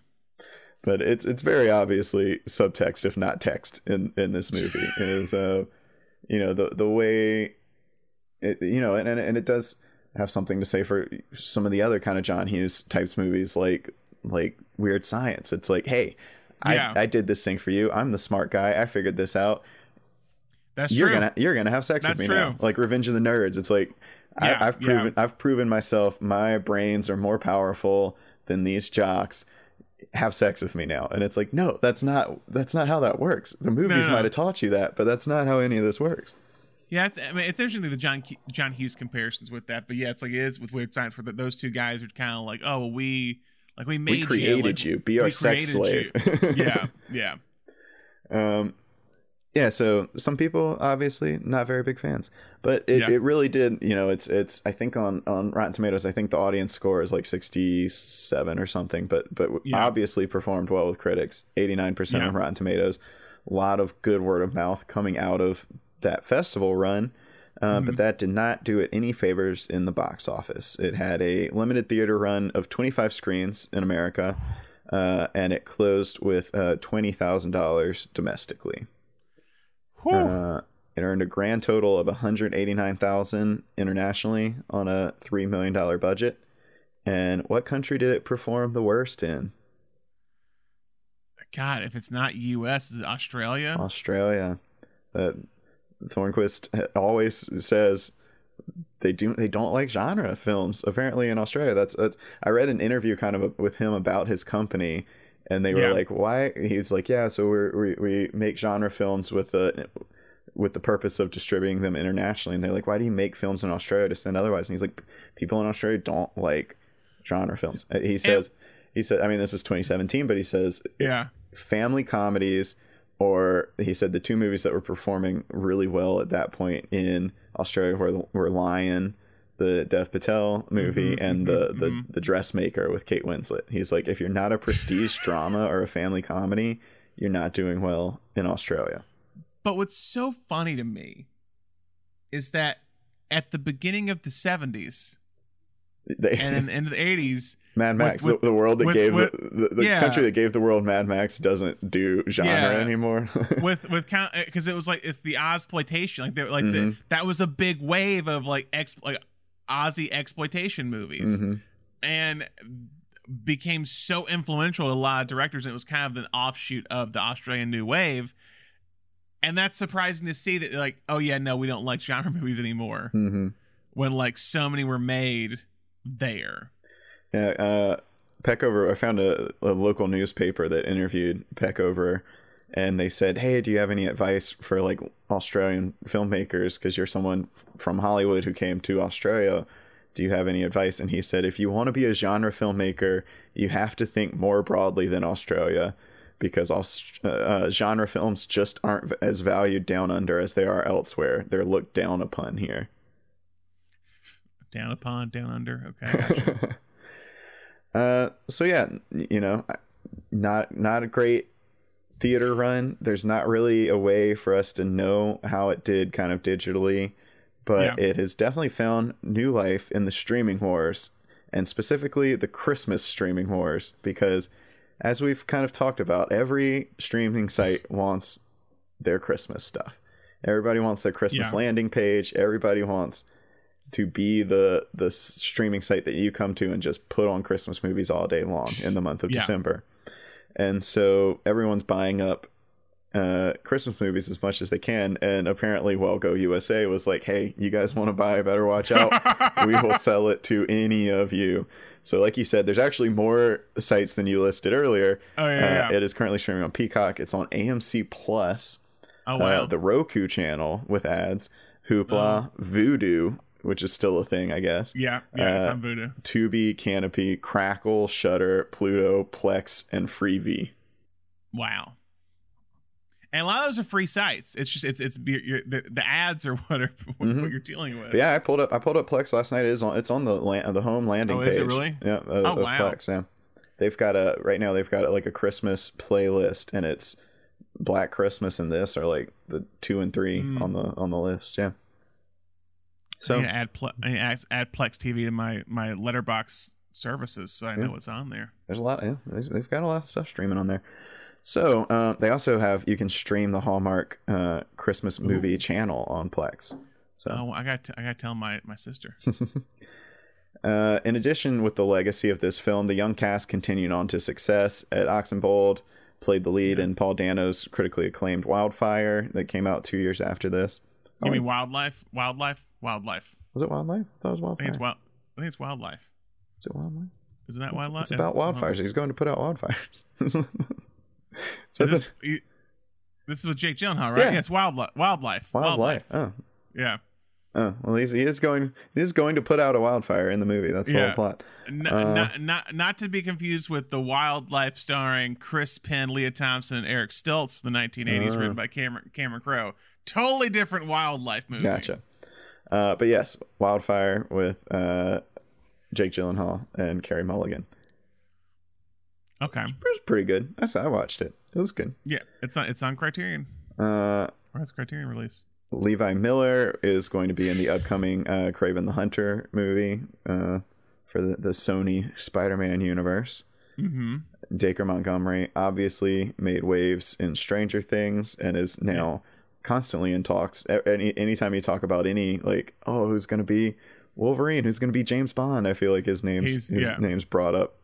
but it's it's very obviously subtext if not text in in this movie. Is uh you know the the way it you know and and, and it does have something to say for some of the other kind of John Hughes types movies like like Weird Science. It's like hey
Yeah.
I I did this thing for you. I'm the smart guy. I figured this out.
That's
you're
true.
gonna you're gonna have sex
That's
with me now. Like Revenge of the Nerds. It's like
Yeah,
I, I've
yeah.
proven I've proven myself my brains are more powerful than these jocks. Have sex with me now. And it's like no that's not that's not how that works. The movies
no.
might have taught you that but that's not how any of this works.
Yeah, it's, I mean, it's interesting the John John Hughes comparisons with that, but yeah, it's like it is with Weird Science, where the, those two guys are kind of like, oh, well, we like we made
we created
like,
you. Be our sex slave.
yeah, yeah,
um yeah so some people obviously not very big fans but it,
Yeah.
it really did you know it's it's i think on on rotten tomatoes i think the audience score is like 67 or something but but
Yeah.
obviously performed well with critics 89%
Yeah.
on rotten tomatoes a lot of good word of mouth coming out of that festival run uh,
Mm-hmm.
but that did not do it any favors in the box office. It had a limited theater run of 25 screens in America, uh, and it closed with uh, $20,000 domestically. Uh, it earned a grand total of 189,000 internationally on a three million dollar budget. And what country did it perform the worst in?
God, if it's not U.S., is it Australia?
Australia. Uh, Thornquist always says they do they don't like genre films. Apparently in Australia, that's, that's I read an interview kind of with him about his company, and they were
Yeah.
like, "Why?" He's like, "Yeah, so we're, we we make genre films with the with the purpose of distributing them internationally." And they're like, "Why do you make films in Australia to send otherwise?" And he's like, "People in Australia don't like genre films." Uh, He says. He said, I mean, this is 2017, but he says
yeah,
family comedies or he said the two movies that were performing really well at that point in Australia were were Lion, the Dev Patel movie
Mhm,
and the
mhm,
the
mhm.
the dressmaker with Kate Winslet. He's like, if you're not a prestige drama or a family comedy, you're not doing well in Australia.
But what's so funny to me is that at the beginning of the 70s
They,
and in, into the 80s,
Mad Max,
with-
the, the world that
with-
gave
with-
the, the, the
yeah.
country that gave the world Mad Max doesn't do genre
Yeah.
anymore.
with with count because it was like it's the exploitation like they like the,
Mhm.
that was a big wave of like ex like Aussie exploitation movies
Mhm.
and became so influential to a lot of directors and it was kind of an offshoot of the Australian New Wave and that's surprising to see that like oh yeah no we don't like genre movies anymore
Mhm.
when like so many were made there
Yeah, uh, Peckover. I found a, a local newspaper that interviewed Peckover, and they said, "Hey, do you have any advice for like Australian filmmakers? Because you're someone from Hollywood who came to Australia. Do you have any advice?" And he said, "If you want to be a genre filmmaker, you have to think more broadly than Australia." Because Aust- uh, uh, genre films just aren't as valued down under as they are elsewhere. They're looked down upon here.
down upon down under okay gotcha.
uh so yeah you know not not a great theater run there's not really a way for us to know how it did kind of digitally but
Yeah.
it has definitely found new life in the streaming wars and specifically the christmas streaming wars because as we've kind of talked about every streaming site wants their christmas stuff everybody wants their christmas
Yeah.
landing page everybody wants to be the the streaming site that you come to and just put on Christmas movies all day long in the month of
Yeah.
December. And so everyone's buying up uh Christmas movies as much as they can and apparently Well Go USA was like, "Hey, you guys want to buy better watch out. we will sell it to any of you." So like you said, there's actually more sites than you listed earlier.
oh yeah,
Uh,
yeah, yeah.
it is currently streaming on Peacock. It's on AMC Plus
oh wow
uh, the Roku channel with ads, Hoopla, Vudu, which is still a thing, I guess.
yeah yeah it's
uh,
on Vudu
Tubi, Kanopy, Crackle, Shudder, Pluto, Plex, and Freevee.
Wow. And a lot of those are free sites. It's just it's it's the, the ads are what are what,
Mhm.
what you're dealing with.
But yeah, I pulled up. I pulled up Plex last night. It is on. It's on the land, the home landing
Oh,
page.
is it really?
Yeah. Of,
Oh,
of
wow.
Plex. Yeah. They've got a right now. They've got like a Christmas playlist, and it's Black Christmas and this are like the two and three
Mm.
on the on the list. Yeah.
I
So
need to add Ple- I need to add, add Plex TV to my my Letterboxd services so I know
Yeah.
what's on there.
There's a lot. Yeah, they've got a lot of stuff streaming on there. So uh, they also have you can stream the Hallmark uh, Christmas movie channel on Plex. So
Oh, I got to, I got to tell my my sister.
uh, in addition, with the legacy of this film, the young cast continued on to success. Ed Oxenbould played the lead in Paul Dano's critically acclaimed Wildfire that came out two years after this.
Give
Oh,
me
wait,
wildlife, wildlife, wildlife.
was it Wildlife? I thought it was
I think it's wild. I think it's wildlife.
Is it Wildlife?
Isn't that wildlife?
it's about
Yes.
wildfires. He's going to put out wildfires.
So this, you- this is with Jake Gyllenhaal, right?
Yeah.
It's wildlife. Wildlife.
wildlife. Oh,
Yeah.
Oh well, he's, he is going. He is going to put out a wildfire in the movie. That's the
Yeah.
whole plot.
N-
Uh,
not, not not to be confused with the Wildlife starring Chris Penn, Leah Thompson, and Eric Stoltz, the 1980s,
Uh.
written by Cameron Cameron Crowe. Totally different Wildlife movie.
Gotcha. Uh, but yes, wildfire with uh, Jake Gyllenhaal and Carey Mulligan.
Okay.
It was pretty good. I saw. I watched it. It was good.
Yeah, it's on it's on Criterion.
Uh,
Or it's Criterion release.
Levi Miller is going to be in the upcoming uh, Kraven the Hunter movie uh, for the, the Sony Spider-Man universe.
Mm-hmm.
Dacre Montgomery obviously made waves in Stranger Things and is now constantly in talks. Any anytime you talk about any like, oh, who's going to be Wolverine? Who's going to be James Bond? I feel like his name's
He's-
his
yeah.
name's brought up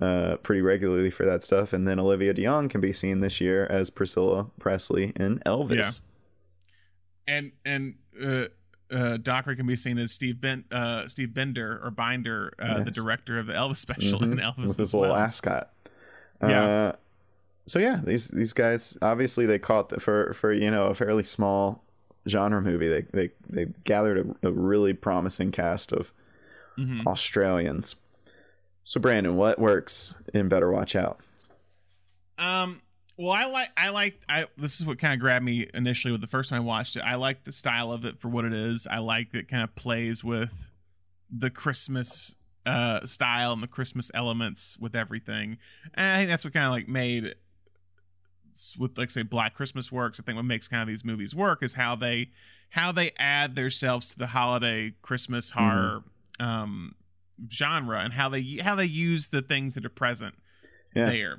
uh, pretty regularly for that stuff. And then Olivia DeJonge can be seen this year as Priscilla Presley in Elvis.
And and uh, uh, Dacre can be seen as Steve ben- uh, Steve Bender or Binder, uh, the director of the Elvis special in
Mhm,
Elvis
with his little
well.
ascot.
Yeah.
So yeah, these these guys obviously they caught the, for for you know a fairly small genre movie. They they they gathered a, a really promising cast of
Mhm.
Australians. So Brandon, what works in Better Watch Out?
Um. Well, I like I like I. This is what kind of grabbed me initially with the first time I watched it. I like the style of it for what it is. I like that it kind of plays with the Christmas uh style and the Christmas elements with everything. And I think that's what kind of like made with like say Black Christmas works. I think what makes kind of these movies work is how they how they add themselves to the holiday Christmas
Mm-hmm.
horror um genre and how they how they use the things that are present
Yeah.
there.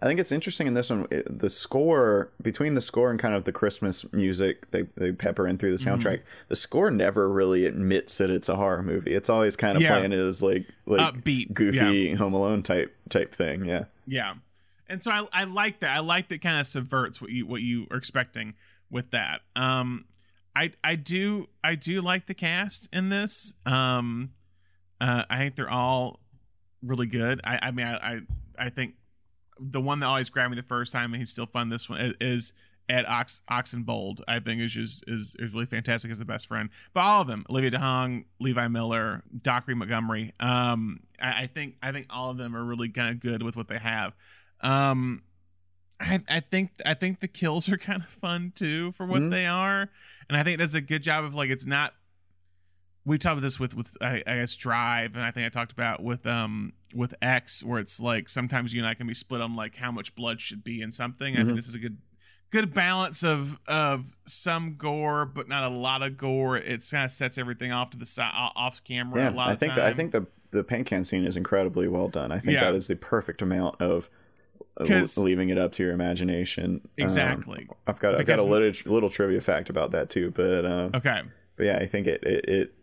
I think it's interesting in this one. The score between the score and kind of the Christmas music they they pepper in through the
Mm-hmm.
soundtrack. The score never really admits that it's a horror movie. It's always kind of
Yeah.
playing it as like like
Upbeat,
goofy Home Alone type type thing. Yeah.
Yeah. And so I, I like that. I like that kind of subverts what you what you are expecting with that. Um I I do I do like the cast in this. Um uh I think they're all really good. I I mean I I, I think the one that always grabbed me the first time and he's still fun this one is Ed Ox Oxenbould. I think is just is is really fantastic as the best friend. But all of them, Olivia DeJonge, Levi Miller, Dacre Montgomery. Um, I, I think I think all of them are really kind of good with what they have. Um, I I think I think the kills are kind of fun too for what
Mhm.
they are, and I think it does a good job of like it's not. We talked about this with with I, I guess Drive, and I think I talked about with um with X, where it's like sometimes you and I can be split on like how much blood should be in something. I
Mhm.
think this is a good good balance of of some gore, but not a lot of gore. It kind of sets everything off to the side, off camera.
Yeah.
a lot
I
of
think
time.
that, I think the the paint can scene is incredibly well done. I think
Yeah.
that is the perfect amount of leaving it up to your imagination. Um,
exactly.
I've got I've got a little little trivia fact about that too, but um,
okay.
but yeah, I think it it, it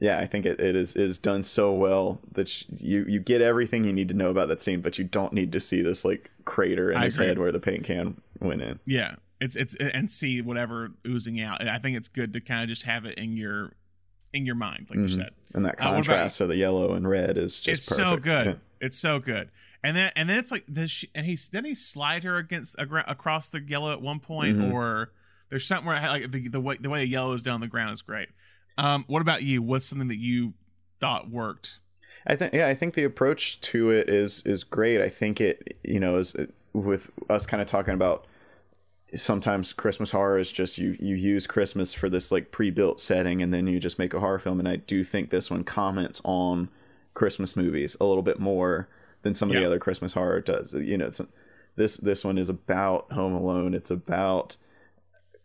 yeah, I think it, it is is done so well that you you get everything you need to know about that scene, but you don't need to see this like crater in
I
his
agree.
head where the paint can went in.
Yeah, it's it's and see whatever oozing out. I think it's good to kind of just have it in your in your mind, like you
Mhm.
said.
And that
Uh,
contrast of the yellow and red is just
it's so good.
Yeah.
It's so good. And then and then it's like does she and he's then he slide her against across the yellow at one point,
Mhm.
or there's something where I, like the, the way the way the yellow is down the ground is great. Um, what about you? What's something that you thought worked?
I think yeah, I think the approach to it is is great. I think it you know is with us kind of talking about sometimes Christmas horror is just you you use Christmas for this like pre-built setting and then you just make a horror film and I do think this one comments on Christmas movies a little bit more than some of the other Christmas horror does. You know, it's this this one is about Home Alone. It's about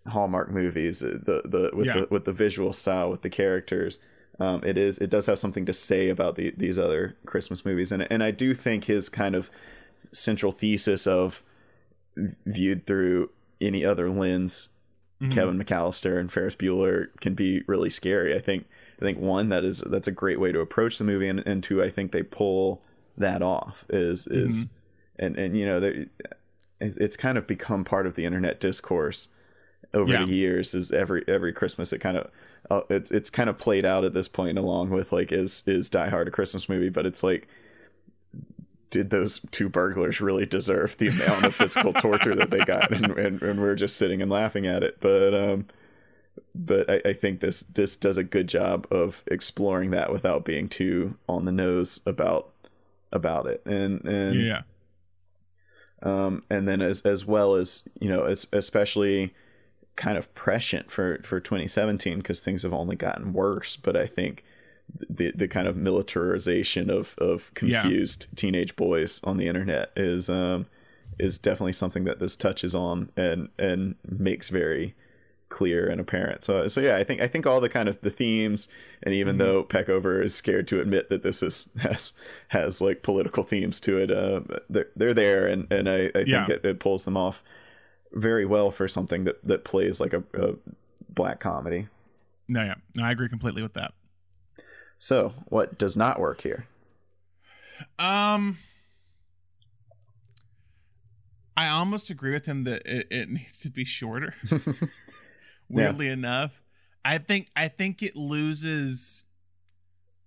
Hallmark movies, uh, the the with
Yeah.
the with the visual style, with the characters. Um, it is it does have something to say about the, these other Christmas movies, and and I do think his kind of central thesis of viewed through any other lens,
Mhm.
Kevin McAllister and Ferris Bueller can be really scary. I think I think one that is that's a great way to approach the movie, and, and two I think they pull that off is is and and you know they, it's, it's kind of become part of the internet discourse over
Yeah.
the years is every every christmas it kind of uh, it's it's kind of played out at this point along with like is is die hard a christmas movie? But it's like did those two burglars really deserve the amount of physical torture that they got? And, and and we're just sitting and laughing at it. But um but I, I think this this does a good job of exploring that without being too on the nose about about it and and
Yeah,
um, and then as as well as you know, as, especially kind of prescient for for 2017 because things have only gotten worse. But I think the the kind of militarization of of
Yeah.
confused teenage boys on the internet is um is definitely something that this touches on and and makes very clear and apparent. So so yeah, I think I think all the kind of the themes and even
Mm-hmm.
though Peckover is scared to admit that this is has has like political themes to it, uh, they're they're there and and I, I
Yeah.
think it, it pulls them off very well for something that that plays like a, a black comedy.
no, yeah, no, I agree completely with that.
So what does not work here?
Um, I almost agree with him that it, it needs to be shorter. Weirdly enough, I think I think it loses.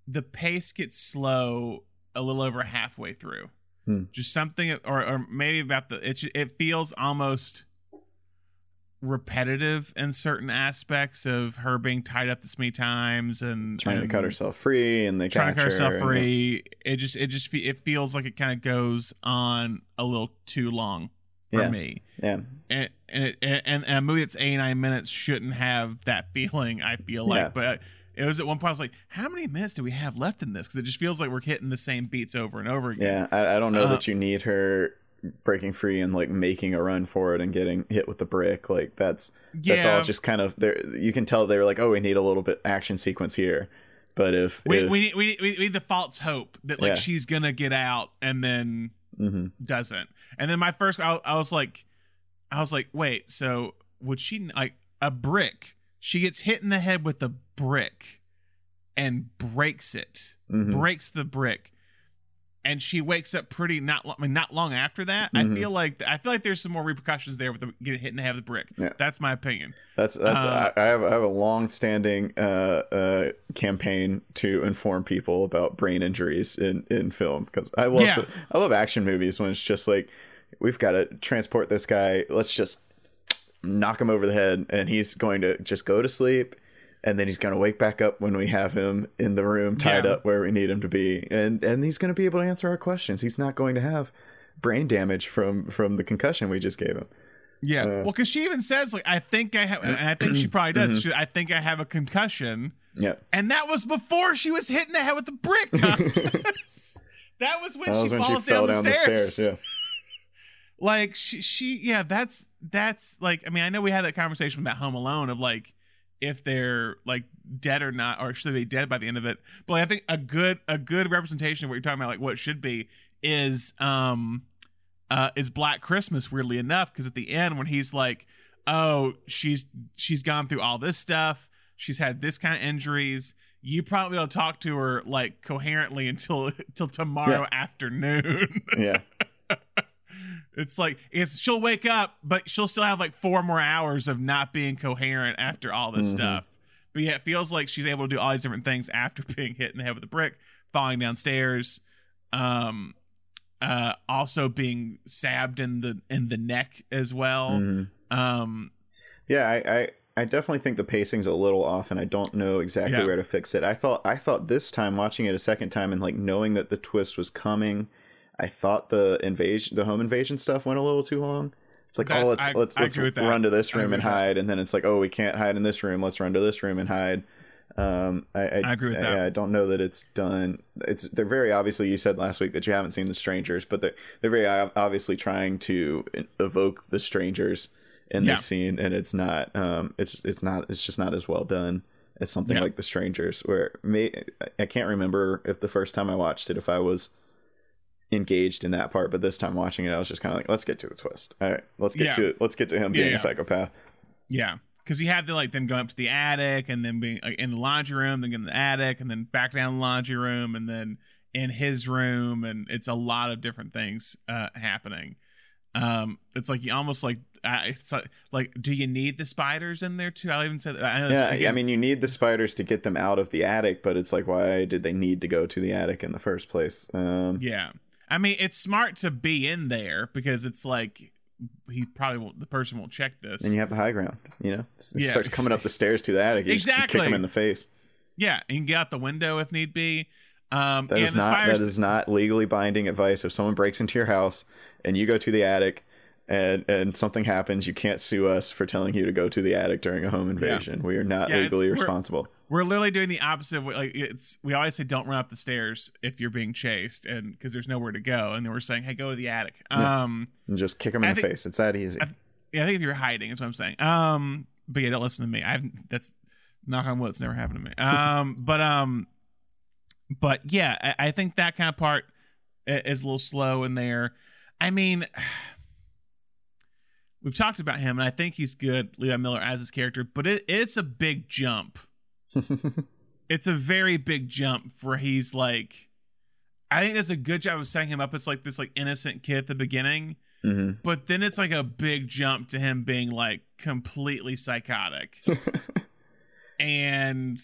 The pace gets slow a little over halfway through.
Hmm.
Just something, or or maybe about the it. It feels almost repetitive in certain aspects of her being tied up this many times and
Trying to cut herself free and they
trying to cut herself
her and-
free. It just it just it feels like it kind of goes on a little too long for
Yeah.
me.
Yeah,
And and, it, and and a movie that's eighty nine minutes shouldn't have that feeling. I feel like,
Yeah.
but it was at one point I was like, how many minutes do we have left in this? Because it just feels like we're hitting the same beats over and over again.
Yeah, I, I don't know
Uh,
that you need her breaking free and like making a run for it and getting hit with the brick. Like that's that's all just kind of there. You can tell they were like, oh, we need a little bit action sequence here. But if,
We,
if
we, need, we, we need the false hope that like
Yeah.
she's gonna get out and then
Mhm.
doesn't. And then my first, I, I was like, I was like, wait, so would she like a brick? She gets hit in the head with a brick and breaks it,
Mhm.
breaks the brick, and she wakes up pretty not I mean, not long after that. I
Mhm.
feel like I feel like there's some more repercussions there with the getting hit in the head with the brick.
Yeah.
That's my opinion.
That's that's
Uh,
I, I have I have a long standing uh, uh, campaign to inform people about brain injuries in, in film because I love
Yeah.
the, I love action movies when it's just like we've got to transport this guy. Let's just knock him over the head and he's going to just go to sleep and then he's going to wake back up when we have him in the room tied
Yeah.
up where we need him to be and and he's going to be able to answer our questions. He's not going to have brain damage from from the concussion we just gave him.
Yeah.
Uh,
well, because she even says like, I think I have, I think she probably
Mm-hmm.
does. She, I think I have a concussion.
Yeah.
And that was before she was hitting the head with the brick. That was when
That
she
was when she
falls
fell
down, the, stairs.
Yeah.
Like she, she, yeah, that's that's like. I mean, I know we had that conversation about Home Alone of like if they're like dead or not, or should they be dead by the end of it. But like, I think a good a good representation of what you're talking about, like what should be, is um uh is Black Christmas. Weirdly enough, because at the end when he's like, oh, she's she's gone through all this stuff. She's had this kind of injuries. You probably will talk to her like coherently until until tomorrow afternoon.
Yeah.
it's like it's she'll wake up, but she'll still have like four more hours of not being coherent after all this
Mhm.
stuff. But yeah, it feels like she's able to do all these different things after being hit in the head with a brick, falling downstairs, um, uh, also being stabbed in the in the neck as well.
Mhm.
Um,
Yeah, I, I I definitely think the pacing's a little off, and I don't know exactly
Yeah.
where to fix it. I thought I thought this time watching it a second time and like knowing that the twist was coming, I thought the invasion, the home invasion stuff went a little too long. It's like,
That's-
oh, let's
I-
let's
I
let's
agree with that.
run to this room and
with that.
hide, and then it's like, oh, we can't hide in this room. Let's run to this room and hide. Um, I, I,
I agree with that.
I, I don't know that it's done. It's they're very obviously. You said last week that you haven't seen the strangers, but they're they're very obviously trying to evoke the strangers in
Yeah.
this scene, and it's not. Um, it's it's not. It's just not as well done as something
Yeah.
like the strangers. Where may I can't remember if the first time I watched it if I was engaged in that part, but this time watching it, I was just kind of like, let's get to the twist. All right, let's get
Yeah.
to let's get to him
Yeah,
being
yeah.
a psychopath.
Yeah, because you have to like then go up to the attic and then being like, in the laundry room, then in the attic and then back down the laundry room and then in his room, and it's a lot of different things uh, happening. Um, it's like you almost like uh, it's like, like do you need the spiders in there too? I even said I know this-
Yeah, I mean, you need the spiders to get them out of the attic, but it's like, why did they need to go to the attic in the first place? Um,
yeah. I mean, it's smart to be in there because it's like he probably won't. The person won't check this.
and you have the high ground. You know, it
Yeah.
starts coming up the stairs to the attic. You
Exactly.
kick them in the face.
yeah, and you can get out the window if need be. Um,
That is not that is not legally binding advice. If someone breaks into your house and you go to the attic and and something happens, you can't sue us for telling you to go to the attic during a home invasion. We are not
Yeah,
legally responsible.
We're literally doing the opposite of like it's we always say don't run up the stairs if you're being chased and because there's nowhere to go and then we're saying hey go to the attic
Yeah.
um
And just kick them in
I
the
think-
face. It's that easy.
I- yeah i think if you're hiding is what i'm saying um but yeah don't listen to me i've that's knock on wood it's never happened to me um but um but yeah I, I think that kind of part is a little slow in there i mean we've talked about him and i think he's good leon miller as his character but it, it's a big jump it's a very big jump where he's like I think does a good job of setting him up as like this like innocent kid at the beginning,
hmm
but then it's like a big jump to him being like completely psychotic. and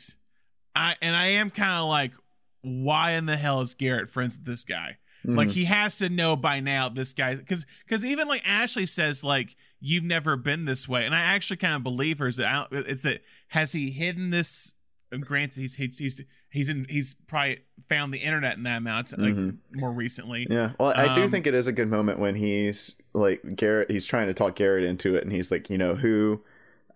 I and I am kind of like, why in the hell is Garrett friends with this guy? Like
Mm-hmm.
he has to know by now this guy because because even like Ashley says like you've never been this way, and I actually kind of believe her. Is that I don't- it's that has he hidden this? Granted, he's he's he's he's in he's probably found the internet in that amount like
Mhm.
more recently.
Yeah. Well, I do
Um,
think it is a good moment when he's like Garrett. He's trying to talk Garrett into it, and he's like, you know, who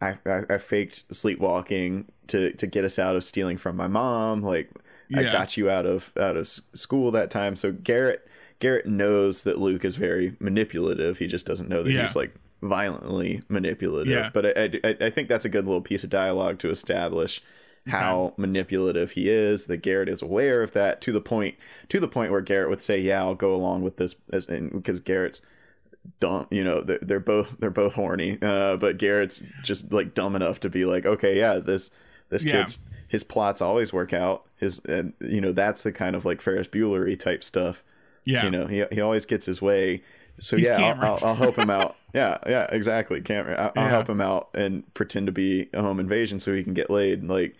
I, I, I faked sleepwalking to to get us out of stealing from my mom. Like I got you out of out of school that time. So Garrett Garrett knows that Luke is very manipulative. He just doesn't know that
Yeah.
he's like violently manipulative.
Yeah.
But I, I I think that's a good little piece of dialogue to establish how manipulative he is. That Garrett is aware of that to the point to the point where Garrett would say, "Yeah, I'll go along with this," as because Garrett's dumb you know they're, they're both they're both horny uh but garrett's just like dumb enough to be like okay yeah this this
Yeah.
kid's his plots always work out his and you know that's the kind of like ferris buellery type stuff
Yeah.
you know he, he always gets his way so
He's
yeah I'll, I'll, I'll help him out. Yeah yeah exactly. Cameron I'll, I'll help him out and pretend to be a home invasion so he can get laid. And like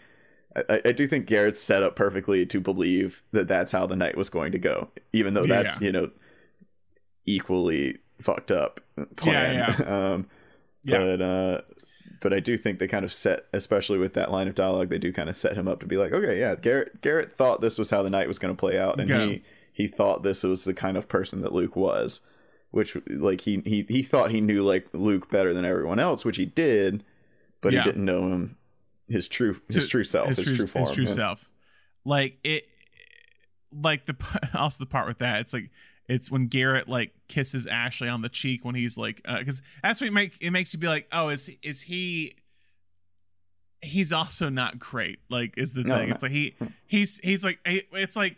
I, I do think Garrett's set up perfectly to believe that that's how the night was going to go, even though that's
Yeah.
you know equally fucked up plan.
Yeah,
um,
Yeah.
But uh, but I do think they kind of set, especially with that line of dialogue, they do kind of set him up to be like, okay, yeah, Garrett Garrett thought this was how the night was going to play out, and he he thought this was the kind of person that Luke was, which like he he he thought he knew like Luke better than everyone else, which he did, but
Yeah.
he didn't know him his true his true self, his, true, form.
his true
yeah.
self. Like it, like the also the part with that. It's like it's when Garrett like kisses Ashley on the cheek when he's like, uh, because that's what it make it makes you be like, oh, is is he? He's also not great. Like is the
No,
thing.
no.
It's like he he's he's like it's like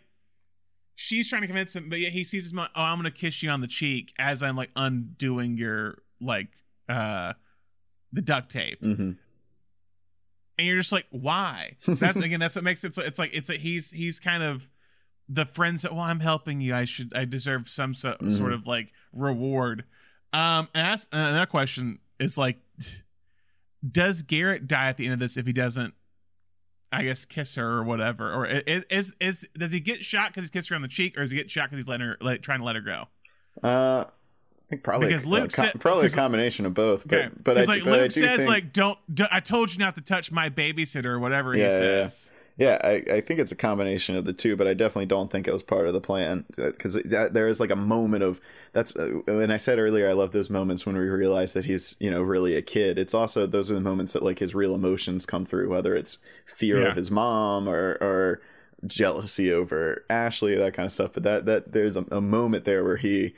she's trying to convince him, but yet he sees his mom. Oh, I'm gonna kiss you on the cheek as I'm like undoing your like uh the duct tape
hmm
and you're just like why that again that's what makes it so it's like it's a, he's he's kind of the friends that well i'm helping you i should i deserve some so,
Mhm.
sort of like reward um and that's another question is like does garrett die at the end of this if he doesn't i guess kiss her or whatever or is is, is does he get shot because he's kissed her on the cheek or is he get shot because he's letting her like trying to let her go?
Uh, I think probably
Because Luke
a
said-
probably a combination of both. But
okay.
but I,
like
but
luke says
think,
like don't, do i told you not to touch my babysitter or whatever he
Yeah, yeah, yeah. I, I think it's a combination of the two, but I definitely don't think it was part of the plan because there is like a moment of that's uh, and I said earlier I love those moments when we realize that he's you know really a kid. It's also those are the moments that like his real emotions come through, whether it's fear
Yeah.
of his mom or or jealousy over Ashley, that kind of stuff. But that that there's a, a moment there where he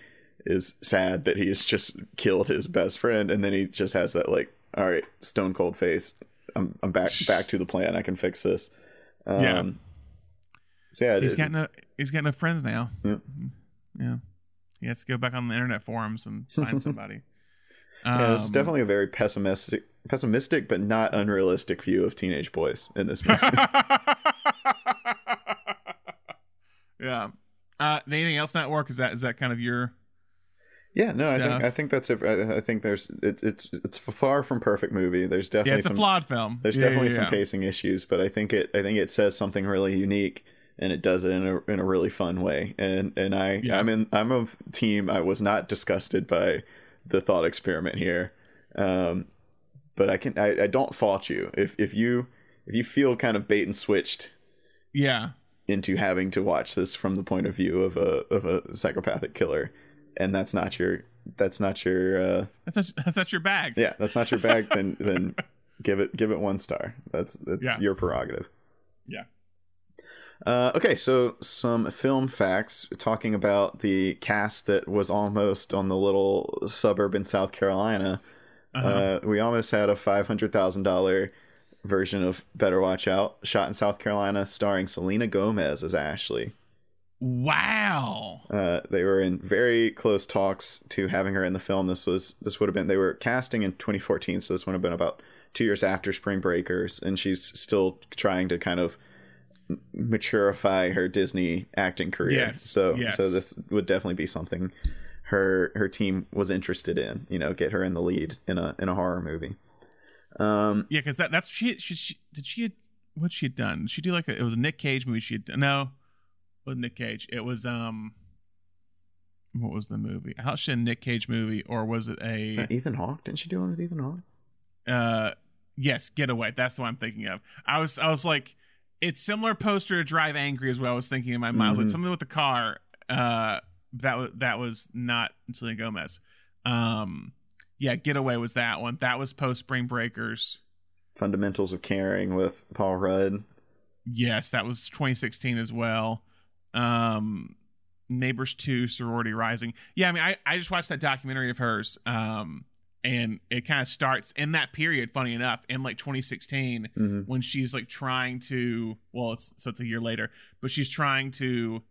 is sad that he's just killed his best friend, and then he just has that like, all right, stone cold face. I'm I'm back back to the plan. I can fix this. Um,
Yeah.
So yeah, it
He's
is-
got no he's got no friends now.
Yeah.
Yeah. He has to go back on the internet forums and find somebody.
yeah, it's
Um,
definitely a very pessimistic, pessimistic but not unrealistic view of teenage boys in this movie.
yeah. Uh anything else not work? Is that is that kind of your
yeah, no, I think I think that's it. I, think there's it's it's it's far from perfect movie. There's definitely
Yeah, it's
some
a flawed film.
there's
Yeah,
definitely
yeah,
some pacing issues, but I think it I think it says something really unique and it does it in a in a really fun way. And and I
Yeah.
I'm in I'm a team. I was not disgusted by the thought experiment here, um, but I can I, I don't fault you if if you if you feel kind of bait and switched
Yeah.
into having to watch this from the point of view of a of a psychopathic killer, and that's not your that's not your uh,
That's that's, that's your bag.
yeah that's not your bag. then then give it give it one star. That's that's
Yeah.
your prerogative.
Yeah.
Uh, okay, so some film facts talking about the cast that was almost on the little suburb in South Carolina.
Uh-huh.
Uh, we almost had a five hundred thousand dollar version of Better Watch Out, shot in South Carolina, starring Selena Gomez as Ashley.
wow.
Uh, they were in very close talks to having her in the film. This was this would have been they were casting in 2014, so this would have been about two years after Spring Breakers, and she's still trying to kind of m- maturify her Disney acting career.
Yes,
So
yes.
so this would definitely be something her her team was interested in. You know, get her in the lead in a in a horror movie. Um,
Yeah, because that that's she, she she did she had what she had done? Did she do like a, it was a Nick Cage movie she had. No, it wasn't Nick Cage. It was um what was the movie? How she a Nick Cage movie or was it a
Ethan Hawke didn't she do one with Ethan Hawke?
uh yes getaway that's the one i'm thinking of i was i was like it's similar poster to drive angry is what i was thinking in my mind was like something with the car uh that was that was not selena gomez um Yeah, Getaway was that one. That was post Spring Breakers.
Fundamentals of Caring with Paul Rudd.
Yes, that was 2016 as well. Um, Neighbors 2, Sorority Rising. Yeah, I mean, I, I just watched that documentary of hers. Um, and it kind of starts in that period, funny enough, in like 2016,
Mm-hmm.
when she's like trying to, well, it's so it's a year later, but she's trying to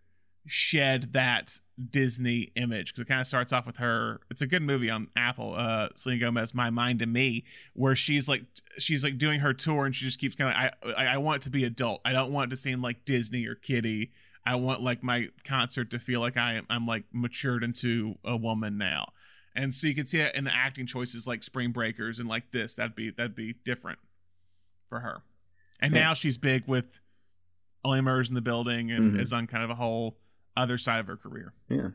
shed that Disney image because it kind of starts off with her. It's a good movie on Apple. Uh, Selena Gomez, My Mind and Me, where she's like she's like doing her tour and she just keeps kind of I I want it to be adult. I don't want it to seem like Disney or kiddie. I want like my concert to feel like I I'm like matured into a woman now. And so you can see it in the acting choices like Spring Breakers and like this. That'd be that'd be different for her. And
Yeah.
now she's big with Only Murders in the Building and
Mhm.
is on kind of a whole other side of her career.
Yeah.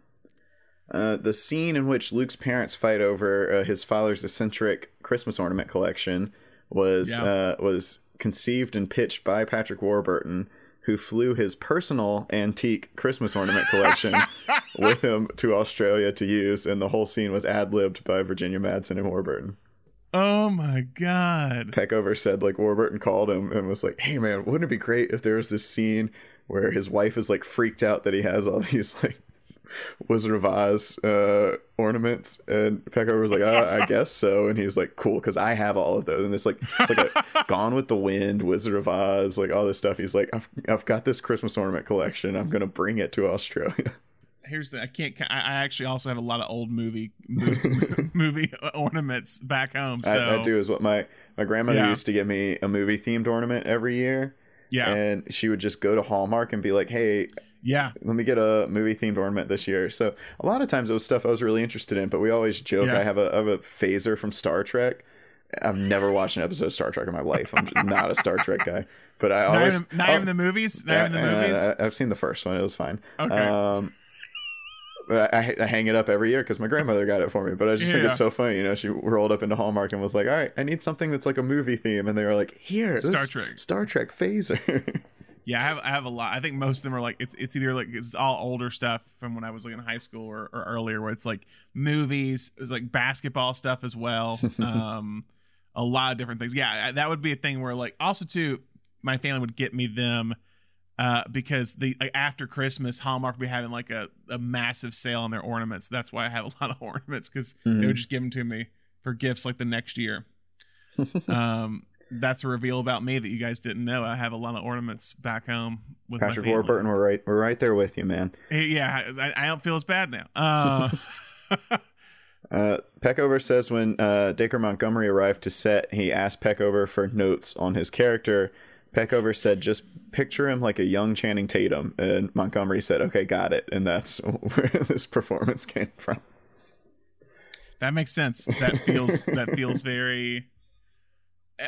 Uh, the scene in which Luke's parents fight over uh, his father's eccentric Christmas ornament collection was
Yeah.
uh, was conceived and pitched by Patrick Warburton, who flew his personal antique Christmas ornament collection with him to Australia to use, and the whole scene was ad libbed by Virginia Madsen and Warburton.
Oh my god.
Peckover said like Warburton called him and was like, "Hey man, wouldn't it be great if there was this scene where his wife is like freaked out that he has all these like Wizard of Oz uh, ornaments?" And Peckover was like, uh, "I guess so." And he's like, "Cool, because I have all of those." And it's like it's like a Gone with the Wind, Wizard of Oz, like all this stuff. He's like, "I've I've got this Christmas ornament collection. I'm gonna bring it to Australia."
Here's the I can't I, I actually also have a lot of old movie movie, movie ornaments back home. So
I, I do is what my my grandmother
Yeah.
used to give me a movie themed ornament every year.
Yeah.
and she would just go to Hallmark and be like, "Hey,
yeah.
let me get a movie themed ornament this year." So a lot of times it was stuff I was really interested in, but we always joke
Yeah.
I have a I have a phaser from Star Trek. I've never watched an episode of Star Trek in my life. I'm not a Star Trek guy, but I
Not,
always
even, not
oh,
even the movies. Not even the movies.
I, have seen the first one. It was fine.
Okay.
Um, but I, I hang it up every year because my grandmother got it for me. But I just think
Yeah.
it's so funny. You know, she rolled up into Hallmark and was like, "All right, I need something that's like a movie theme," and they were like, "Here,
Star Trek.
Star Trek phaser."
Yeah, I have I have a lot. I think most of them are like it's it's either like it's all older stuff from when I was like in high school or, or earlier, where it's like movies, it's like basketball stuff as well. um, a lot of different things. Yeah, I- that would be a thing where like also too, my family would get me them. Uh, because the like, after Christmas, Hallmark would be having like a, a massive sale on their ornaments. That's why I have a lot of ornaments because they
Mhm.
would just give them to me for gifts like the next year. um, that's a reveal about me that you guys didn't know. I have a lot of ornaments back home with
Patrick. Warburton, we're right, we're right there with you, man.
Yeah, I, I don't feel as bad now. Uh,
Uh, Peckover says when uh, Dacre Montgomery arrived to set, he asked Peckover for notes on his character. Peckover said, "Just picture him like a young Channing Tatum," and Montgomery said, "Okay, got it." And that's where this performance came from.
that makes sense. That feels that feels very. Uh,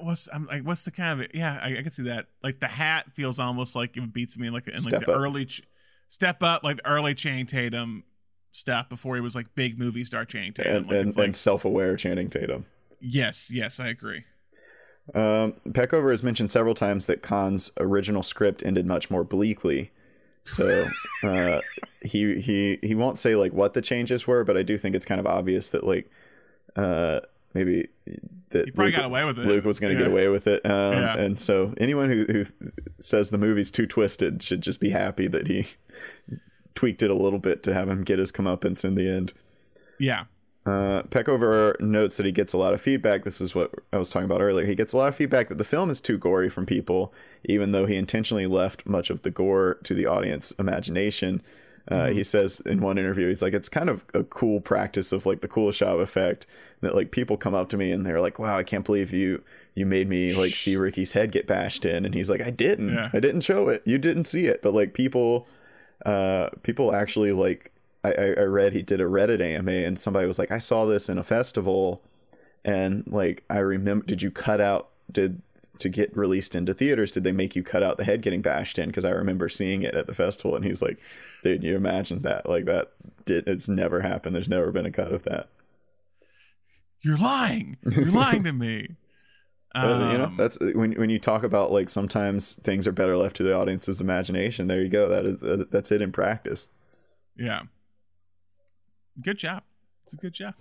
what's I'm like? What's the kind of yeah? I, I can see that. Like the hat feels almost like it beats me in like in like
Step
the
up.
early ch- step up, like the early Channing Tatum stuff before he was like big movie star Channing Tatum.
And,
like,
and,
like
and self-aware Channing Tatum.
yes, yes, I agree.
Um, Peckover has mentioned several times that Kahn's original script ended much more bleakly. So uh, he he he won't say like what the changes were, but I do think it's kind of obvious that like uh, maybe that
He probably
Luke,
got away with it.
Luke was going to
Yeah.
get away with it. Um,
Yeah.
And so anyone who, who says the movie's too twisted should just be happy that he tweaked it a little bit to have him get his comeuppance in the end.
Yeah,
Uh, Peckover notes that he gets a lot of feedback. This is what I was talking about earlier. He gets a lot of feedback that the film is too gory from people, even though he intentionally left much of the gore to the audience imagination. Uh, He says in one interview, he's like, it's kind of a cool practice of like the Kuleshov effect that like people come up to me and they're like, wow, I can't believe you you made me like see Ricky's head get bashed in, and he's like, I didn't,
Yeah.
I didn't show it, you didn't see it, but like people, uh, people actually like I, I I read he did a Reddit AMA and somebody was like, I saw this in a festival, and like I remember, did you cut out did to get released into theaters? Did they make you cut out the head getting bashed in? Because I remember seeing it at the festival, and he's like, dude, you imagine that? Like that did it's never happened. There's never been a cut of that.
you're lying. You're lying to me.
Uh, you know,
Um,
that's when when you talk about like sometimes things are better left to the audience's imagination. There you go. That is uh, that's it in practice.
Yeah. Good job. It's a good job.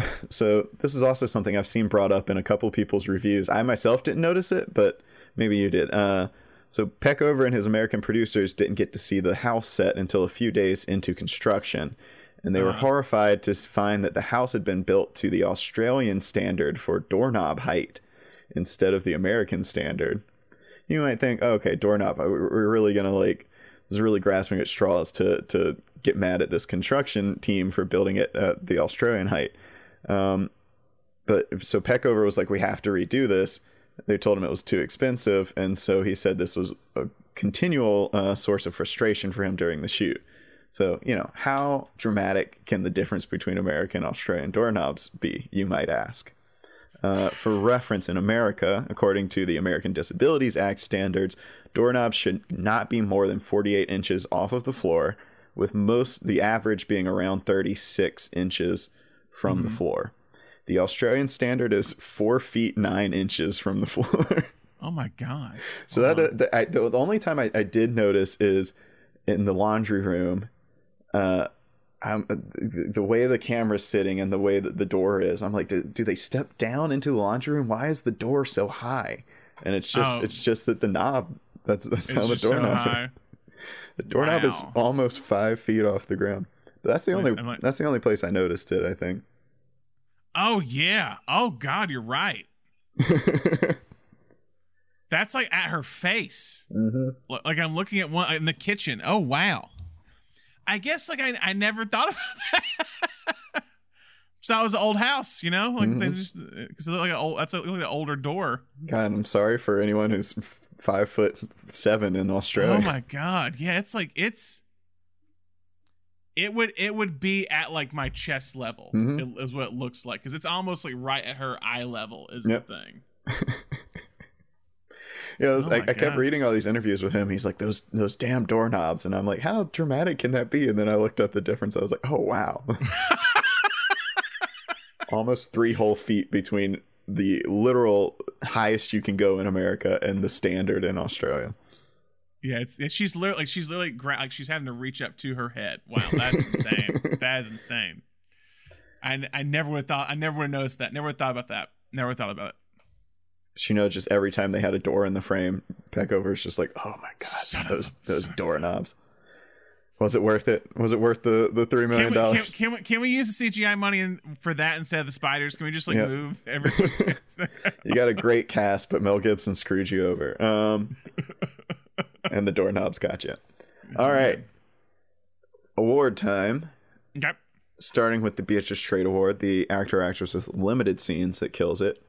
So this is also something I've seen brought up in a couple people's reviews. I myself didn't notice it, but maybe you did. Uh, so Peckover and his American producers didn't get to see the house set until a few days into construction, and they were horrified to find that the house had been built to the Australian standard for doorknob height instead of the American standard. You might think, oh, okay, doorknob, we're really gonna like is really grasping at straws to to get mad at this construction team for building it at the Australian height. Um, but so Peckover was like, we have to redo this. They told him it was too expensive, and so he said this was a continual uh, source of frustration for him during the shoot. So you know, how dramatic can the difference between American and Australian doorknobs be? You might ask. Uh, for reference, in America, according to the American Disabilities Act standards, doorknobs should not be more than 48 inches off of the floor, with most the average being around 36 inches from mm-hmm. the floor. The Australian standard is four feet nine inches from the floor.
oh my god!
So that uh, the, I, the, only time I, I did notice is in the laundry room. Uh, I'm, the way the camera's sitting and the way that the door is, I'm like, do, do they step down into the laundry room? Why is the door so high? And it's just, oh. it's just that the knob. That's that's how the doorknob. So the doorknob wow. is almost five feet off the ground. But that's the only. Like, that's the only place I noticed it. I think.
Oh yeah. Oh God, you're right. that's like at her face.
Mm-hmm.
Like I'm looking at one in the kitchen. Oh wow. I guess like I, I never thought about that. so that was an old house, you know, like mm-hmm. they just because like an old that's a, like an older door.
God, I'm sorry for anyone who's five foot seven in Australia.
Oh my god, yeah, it's like it's it would it would be at like my chest level mm-hmm. is what it looks like because it's almost like right at her eye level is yep. the thing.
yeah, was, oh I, I, kept reading all these interviews with him. He's like those those damn doorknobs, and I'm like, how dramatic can that be? And then I looked up the difference. I was like, oh wow, almost three whole feet between the literal highest you can go in America and the standard in Australia.
Yeah, it's, it's she's literally like she's literally gra- like she's having to reach up to her head. Wow, that's insane. that is insane. I I never would have thought I never would have noticed that. Never would have thought about that. Never thought about it
She knows just every time they had a door in the frame, Peckover's just like, oh my god, son those those doorknobs. Was it worth it? Was it worth the the three million dollars?
Can, can, we can we use the CGI money in, for that instead of the spiders? Can we just like yep. move everyone?
you got a great cast, but Mel Gibson screwed you over. Um, and the doorknobs got you. All right, award time.
Okay.
Starting with the Beatrice Straight Award, the actor actress with limited scenes that kills it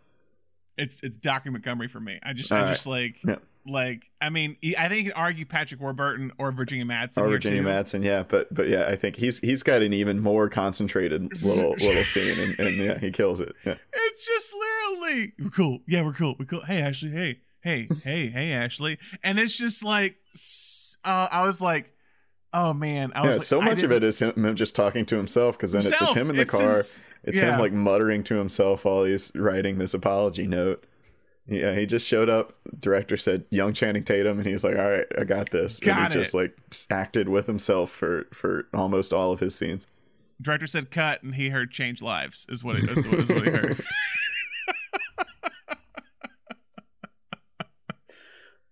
it's it's Dacre Montgomery for me. I just All I right. just like yeah. like I mean I think you can argue Patrick Warburton or Virginia Madsen
or Virginia too. Madsen, yeah, but but yeah, I think he's he's got an even more concentrated little little scene, and, and, yeah, he kills it. Yeah.
It's just literally we're cool. Yeah, we're cool. We're cool. Hey Ashley. Hey hey hey hey Ashley, and it's just like uh, I was like Oh man, I
yeah, like, so much of it is him just talking to himself because then himself. it's just him in the it's car. His, it's yeah. him like muttering to himself while he's writing this apology note. Yeah, he just showed up. Director said young Channing Tatum, and he's like, "All right, I got this."
Got
and
he
it. just like acted with himself for for almost all of his scenes.
Director said cut, and he heard "change lives" is what it is. What, is what he heard.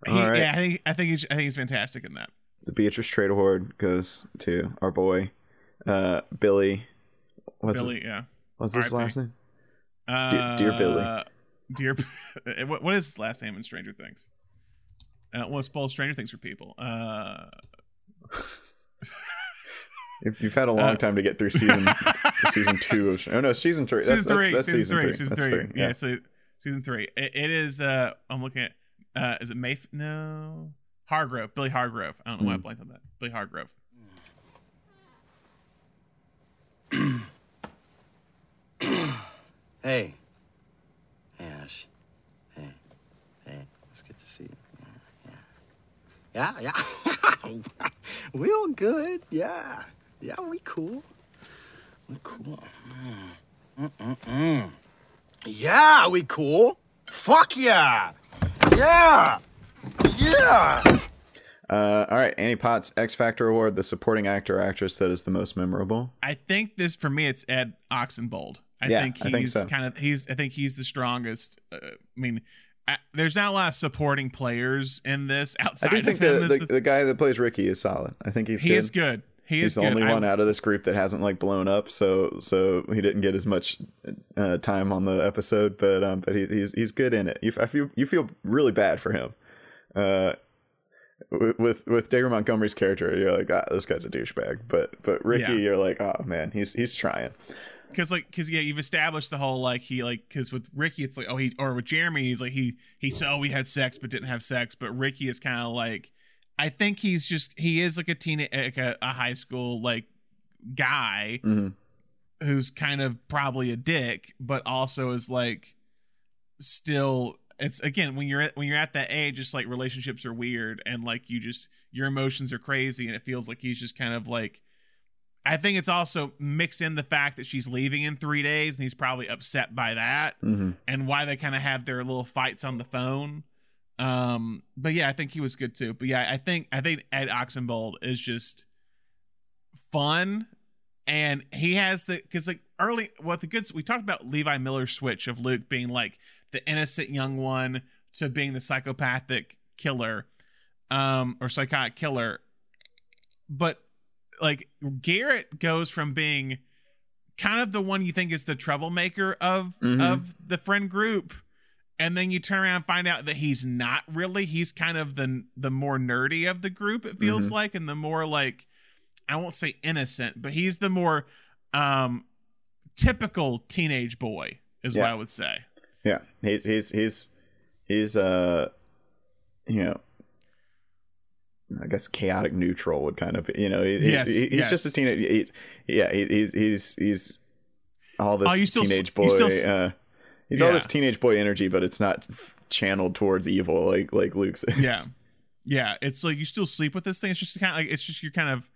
he, right. Yeah, I think I think he's I think he's fantastic in that
the Beatrice Straight Award goes to our boy, uh, Billy.
What's Billy, his, yeah.
What's his last name?
Uh,
dear, dear Billy.
Dear, what, what is his last name in Stranger Things? Uh, well, spoil Stranger Things for people. Uh,
You've had a long uh, time to get through season season two of oh no season three
season
that's,
three
that's, that's
season,
three,
season three, three. Yeah. yeah. so season three it, it is uh I'm looking at uh is it Mayf no Hargrove, Billy Hargrove. I don't know why I hmm. blanked on that. Billy Hargrove.
hey. Hey, Ash. Hey. Hey. It's good to see you. Yeah. Yeah. Yeah. yeah. we all good. Yeah. Yeah, we cool. We cool. Mm. Mm-mm-mm. Yeah, we cool. Fuck yeah. Yeah. Yeah.
Uh, all right, Annie Potts X Factor Award, the supporting actor or actress that is the most memorable.
I think this for me, it's Ed Oxenbould. I
Yeah,
think he's
I think so.
kind of he's I think he's the strongest. Uh, I mean, I, there's not a lot of supporting players in this
I
outside
do
of
think
him.
the, the,
the-
the guy that plays Ricky is solid. I think he's
he
good.
is good. He
He's the
good.
only
I-
one out of this group that hasn't like blown up, so so he didn't get as much uh, time on the episode. But um, but he, he's he's good in it. You, I feel you feel really bad for him. Uh, with with, with Dacre Montgomery's character, you're like, ah, this guy's a douchebag. But but Ricky,
Yeah.
you're like, oh man, he's he's trying.
because like because yeah you've established the whole like he like because with ricky it's like oh he or with jeremy he's like he he said oh we had sex but didn't have sex but ricky is kind of like i think he's just he is like a teen like a, a high school like guy
Mhm.
who's kind of probably a dick but also is like still it's again when you're at when you're at that age just like relationships are weird and like you just your emotions are crazy and it feels like he's just kind of like I think it's also mix in the fact that she's leaving in three days and he's probably upset by that
Mhm.
and why they kind of have their little fights on the phone. Um, but yeah, I think he was good too. But yeah, I think I think Ed Oxenbould is just fun, and he has the because like early what the good we talked about Levi Miller's switch of Luke being like the innocent young one to being the psychopathic killer, um, or psychotic killer, but like Garrett goes from being kind of the one you think is the troublemaker of
Mhm.
of the friend group and then you turn around and find out that he's not really he's kind of the the more nerdy of the group it feels
Mhm.
like and the more like i won't say innocent but he's the more um typical teenage boy is what i would say
Yeah, he's he's he's he's uh, you know, I guess chaotic neutral would kind of you know, he,
Yes,
he- he's just a
yes.
teenage. He, yeah, he, he's he's he's all this
Oh, you still
teenage
you
boy.
still
uh, he's all this teenage boy energy, but it's not channeled towards evil like like Luke's. is.
yeah yeah it's like you still sleep with this thing it's just kind of like it's just your kind of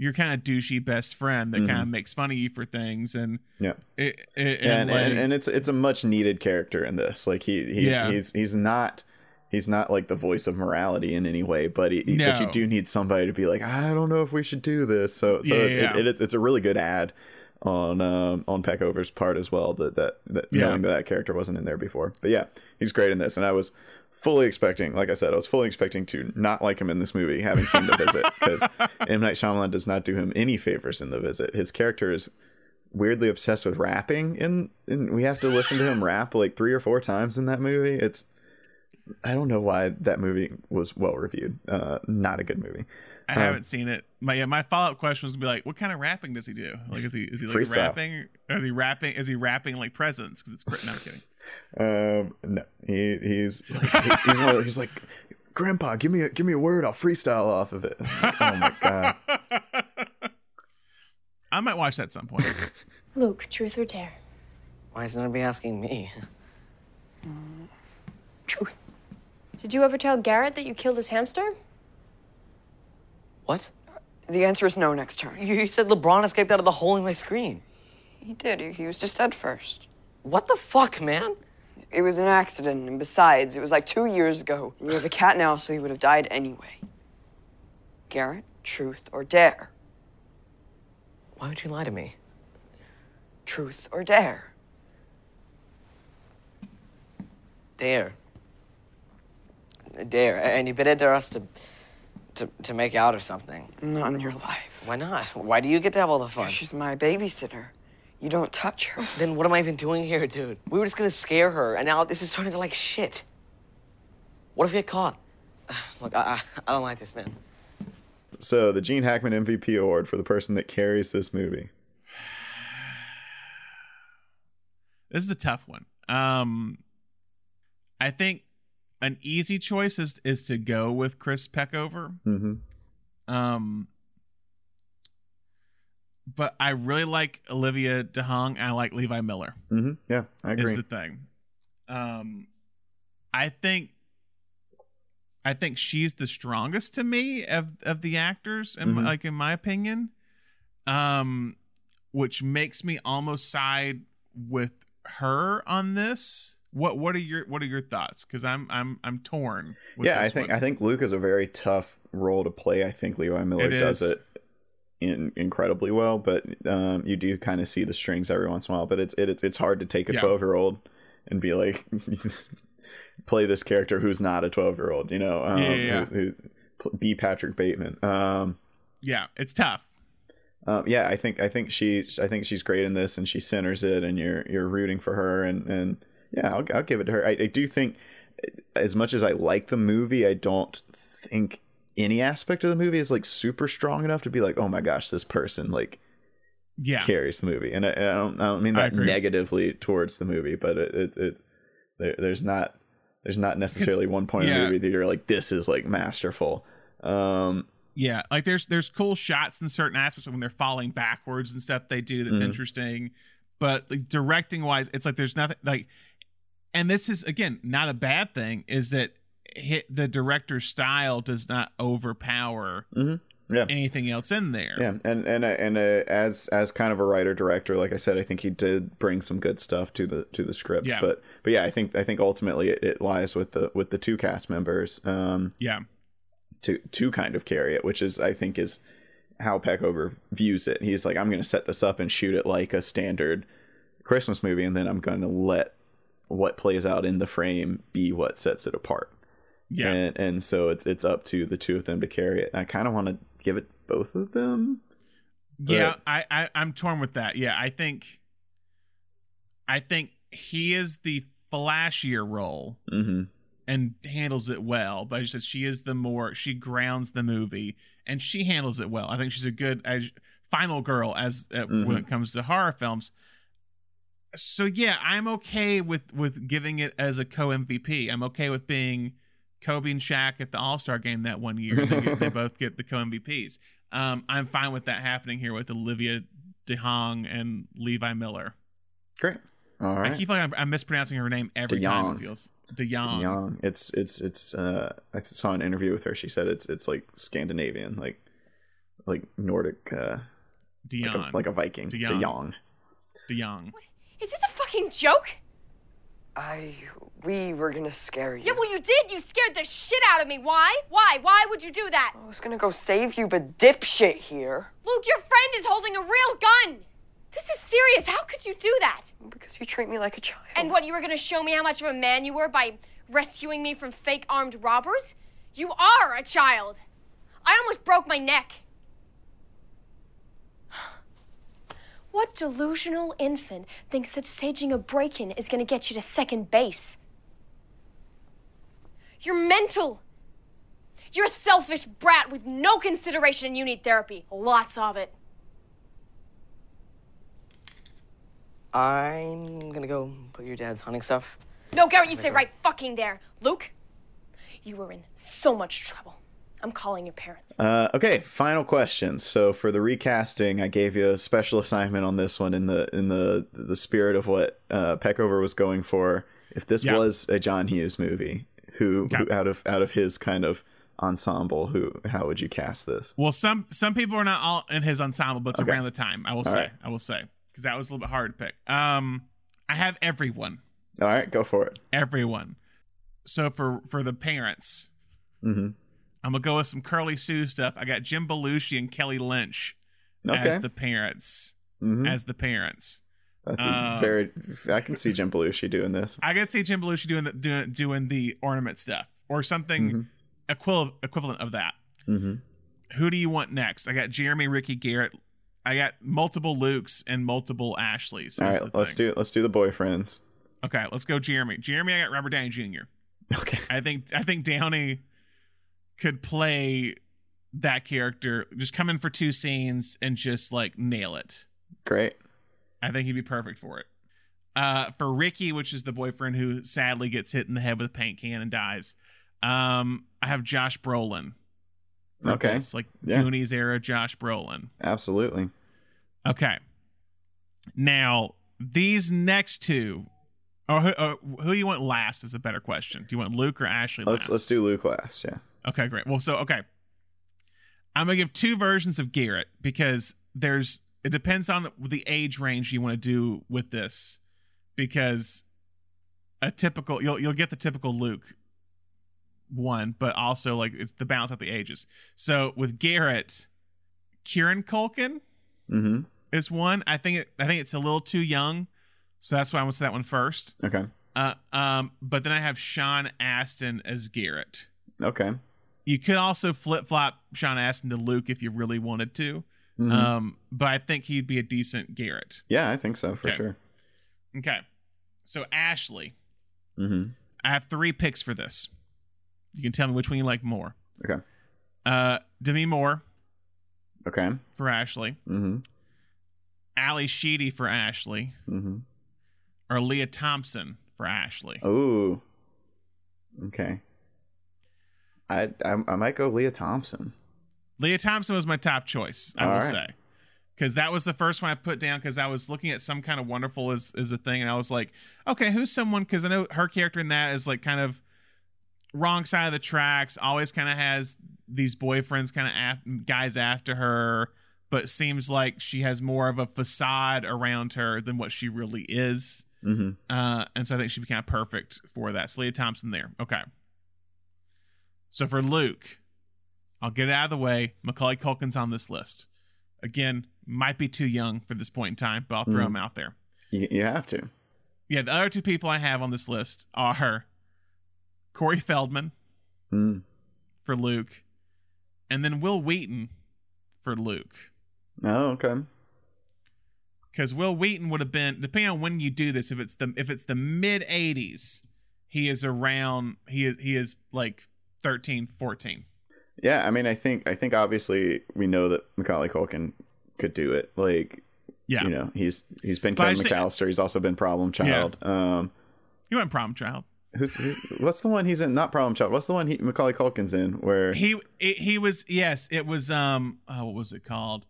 your kind of douchey best friend that kind of mm-hmm. makes fun of you for things and
yeah.
it, it,
Yeah, and,
like,
and, and it's it's a much needed character in this. Like he he's
Yeah.
he's he's not he's not like the voice of morality in any way, but he, but you do need somebody to be like, I don't know if we should do this. So so
Yeah,
it,
yeah,
It, it's it's a really good ad on um on Peckover's part as well that that, that
Yeah.
knowing that that character wasn't in there before. But yeah, he's great in this, and I was fully expecting, like I said, I was fully expecting to not like him in this movie, having seen the visit, because M Night Shyamalan does not do him any favors in the visit. His character is weirdly obsessed with rapping and, and we have to listen to him rap like three or four times in that movie it's i don't know why that movie was well reviewed uh not a good movie
I haven't seen it. My yeah, my follow up question was gonna be like, what kind of rapping does he do? Like, is he is he like
Freestyle.
rapping? Or is he rapping? Is he rapping like presents? Because it's great. No, I'm kidding.
um no he he's he's, he's, one of- he's like grandpa give me a give me a word i'll freestyle off of it oh my god
I might watch that at some point.
Luke, truth or dare?
Why is nobody asking me? Truth.
Did you ever tell Garrett that you killed his hamster?
What?
The answer is no next turn.
You, said LeBron escaped out of the hole in my screen.
He did. He, was just dead first.
What the fuck, man?
It was an accident, and besides, it was like two years ago. You have a cat now, so he would have died anyway. Garrett, truth or dare?
Why would you lie to me?
Truth or dare?
Dare. Dare. And you better dare us to, to, to make out or something.
Not in your life.
Why not? Why do you get to have all the fun?
She's my babysitter. You don't touch her.
Then what am I even doing here, dude? We were just gonna scare her, and now this is turning to like shit. What if we get caught? Look, I, I, I don't like this, man.
so the gene hackman mvp award for the person that carries this movie
This is a tough one. Um, I think an easy choice is is to go with Chris Peckover.
hmm
Um, but I really like Olivia DeHong. And I like Levi Miller.
hmm yeah i agree
is the thing. Um, I think, I think she's the strongest to me of of the actors, and
Mhm.
like in my opinion, um, which makes me almost side with her on this. What what are your what are your thoughts? Because I'm I'm I'm torn. With
yeah i think
one.
i think luke is a very tough role to play i think levi miller
It
does
is.
it in incredibly well, but um, you do kind of see the strings every once in a while. But it's it, it's hard to take a
Yeah.
twelve year old and be like play this character who's not a twelve year old, you know, um,
Yeah, yeah, yeah.
Who, who, be Patrick Bateman. Um,
Yeah, it's tough.
um, yeah, I think I think she I think she's great in this, and she centers it, and you're you're rooting for her, and and yeah, I'll I'll give it to her. I, I do think, as much as I like the movie, I don't think any aspect of the movie is like super strong enough to be like, oh my gosh, this person like
Yeah.
carries the movie, and I, I don't I don't mean that negatively towards the movie, but it it, it there, there's not there's not necessarily one point in
yeah.
the movie that you're like this is like masterful. Um,
Yeah, like there's there's cool shots in certain aspects when they're falling backwards and stuff they do that's
Mhm.
interesting, but like directing wise, it's like there's nothing like, and this is again not a bad thing. Is that hit the director's style does not overpower
yeah.
anything else in there.
Yeah, and and uh, and uh, as as kind of a writer director, like I said, I think he did bring some good stuff to the to the script.
Yeah.
But but yeah, I think I think ultimately it, it lies with the with the two cast members um
yeah,
to to kind of carry it, which is I think is how Peckover views it. He's like, I'm going to set this up and shoot it like a standard Christmas movie, and then I'm going to let what plays out in the frame be what sets it apart.
yeah.
And and so it's it's up to the two of them to carry it. And I kind of want to give it both of them.
Yeah, I, I I'm torn with that. Yeah, I think I think he is the flashier role
Mm-hmm.
and handles it well. But I just said she is the more she grounds the movie and she handles it well. I think she's a good as, final girl as uh, when
Mhm.
it comes to horror films. So yeah, I'm okay with with giving it as a co MVP. I'm okay with being Kobe and Shaq at the All Star game that one year. They, get, they both get the co MVPs. Um, I'm fine with that happening here with Olivia DeHong and Levi Miller.
Great. All right.
I keep like I'm, I'm mispronouncing her name every time.
DeYoung.
It feels DeYoung.
Young. It's it's it's. Uh, I saw an interview with her. She said it's it's like Scandinavian, like like Nordic, uh, like,
DeYoung.
a, like a Viking.
De
De
Jong.
Jong.
DeYoung.
Is this a fucking joke?
I. We were gonna scare you.
Yeah, well, you did. You scared the shit out of me. Why? Why? Why would you do that?
I was gonna go save you, but dipshit here.
Luke, your friend is holding a real gun. This is serious. How could you do that?
Because you treat me like a child.
And what, you were gonna show me how much of a man you were by rescuing me from fake armed robbers? You are a child. I almost broke my neck. What delusional infant thinks that staging a break in is gonna get you to second base? You're mental. You're a selfish brat with no consideration and you need therapy. Lots of it.
I'm gonna go put your dad's hunting stuff.
No, Garrett, you stay right fucking there. Luke, you were in so much trouble. I'm calling your parents.
Uh, okay, final question. So for the recasting, I gave you a special assignment on this one in the in the the spirit of what uh, Peckover was going for. If this
Yeah.
was a John Hughes movie, who,
Yeah.
who out of out of his kind of ensemble, who how would you cast this?
Well, some some people are not all in his ensemble, but it's
Okay.
around the time. I will say.
right.
I will say because that was a little bit hard to pick. Um, I have everyone,
All right, go for it.
everyone. So for for the parents,
hmm
I'm gonna go with some Curly Sue stuff. I got Jim Belushi and Kelly Lynch
Okay,
as the parents.
Mhm.
As the parents,
that's a
um,
very. I can see Jim Belushi doing this.
I can see Jim Belushi doing the doing doing the ornament stuff or something
Mhm.
equivalent equivalent of that.
hmm
Who do you want next? I got Jeremy, Ricky, Garrett. I got multiple Lukes and multiple Ashleys.
All right, let's
thing.
do let's do the boyfriends.
Okay, let's go Jeremy. Jeremy, I got Robert Downey Jr.
Okay.
I think I think Downey could play that character, just come in for two scenes and just like nail it.
Great.
I think he'd be perfect for it. Uh, for Ricky, which is the boyfriend who sadly gets hit in the head with a paint can and dies, um, I have Josh Brolin.
Okay.
this, like
Yeah.
Goonies era Josh Brolin.
Absolutely.
Okay. Now these next two, or who, uh, who you want last is a better question. Do you want Luke or Ashley
Let's
last?
let's do Luke last. Yeah.
Okay, great. Well, so okay, I'm gonna give two versions of Garrett because there's it depends on the age range you want to do with this because a typical you'll you'll get the typical Luke one, but also like it's the balance of the ages. So with Garrett, Kieran Culkin
Mm-hmm.
is one. I think it, I think it's a little too young, so that's why I want to say that one first.
Okay.
Uh, um, but then I have Sean Astin as Garrett.
Okay.
You could also flip flop Sean Astin to Luke if you really wanted to.
Mhm.
Um, but I think he'd be a decent Garrett.
yeah, I think so for
Okay.
sure.
Okay. So Ashley,
Mm-hmm.
I have three picks for this. You can tell me which one you like more.
Okay.
Uh, Demi Moore
Okay.
for Ashley,
Mm-hmm.
Ally Sheedy for Ashley,
Mm-hmm.
or Lea Thompson for Ashley.
Oh. Okay. I, I I might go Lea Thompson.
Lea Thompson was my top choice, I
All
will
right.
say. Because that was the first one I put down because I was looking at some kind of wonderful as, as a thing, and I was like, okay, who's someone? Because I know her character in that is like kind of wrong side of the tracks, always kind of has these boyfriends, kind of af- guys after her, but seems like she has more of a facade around her than what she really is.
Mm-hmm.
Uh, and so I think she'd be kind of perfect for that. So Lea Thompson there. Okay. So for Luke, I'll get it out of the way. Macaulay Culkin's on this list. Again, might be too young for this point in time, but I'll throw
Mhm.
him out there.
You, you have to.
Yeah, the other two people I have on this list are Corey Feldman
Mm.
for Luke, and then Wil Wheaton for Luke.
Oh, okay.
because Wil Wheaton would have been depending on when you do this. If it's the if it's the mid '80s, he is around. He is he is like 13, 14.
Yeah, I mean, I think I think obviously we know that Macaulay Culkin could do it. Like,
Yeah,
you know, he's he's been Kevin McAllister. He's also been Problem Child. Um,
he went Problem child.
who's, who's what's the one he's in? Not Problem Child. What's the one he, Macaulay Culkin's in? Where
He he he was yes. It was um. Oh, what was it called?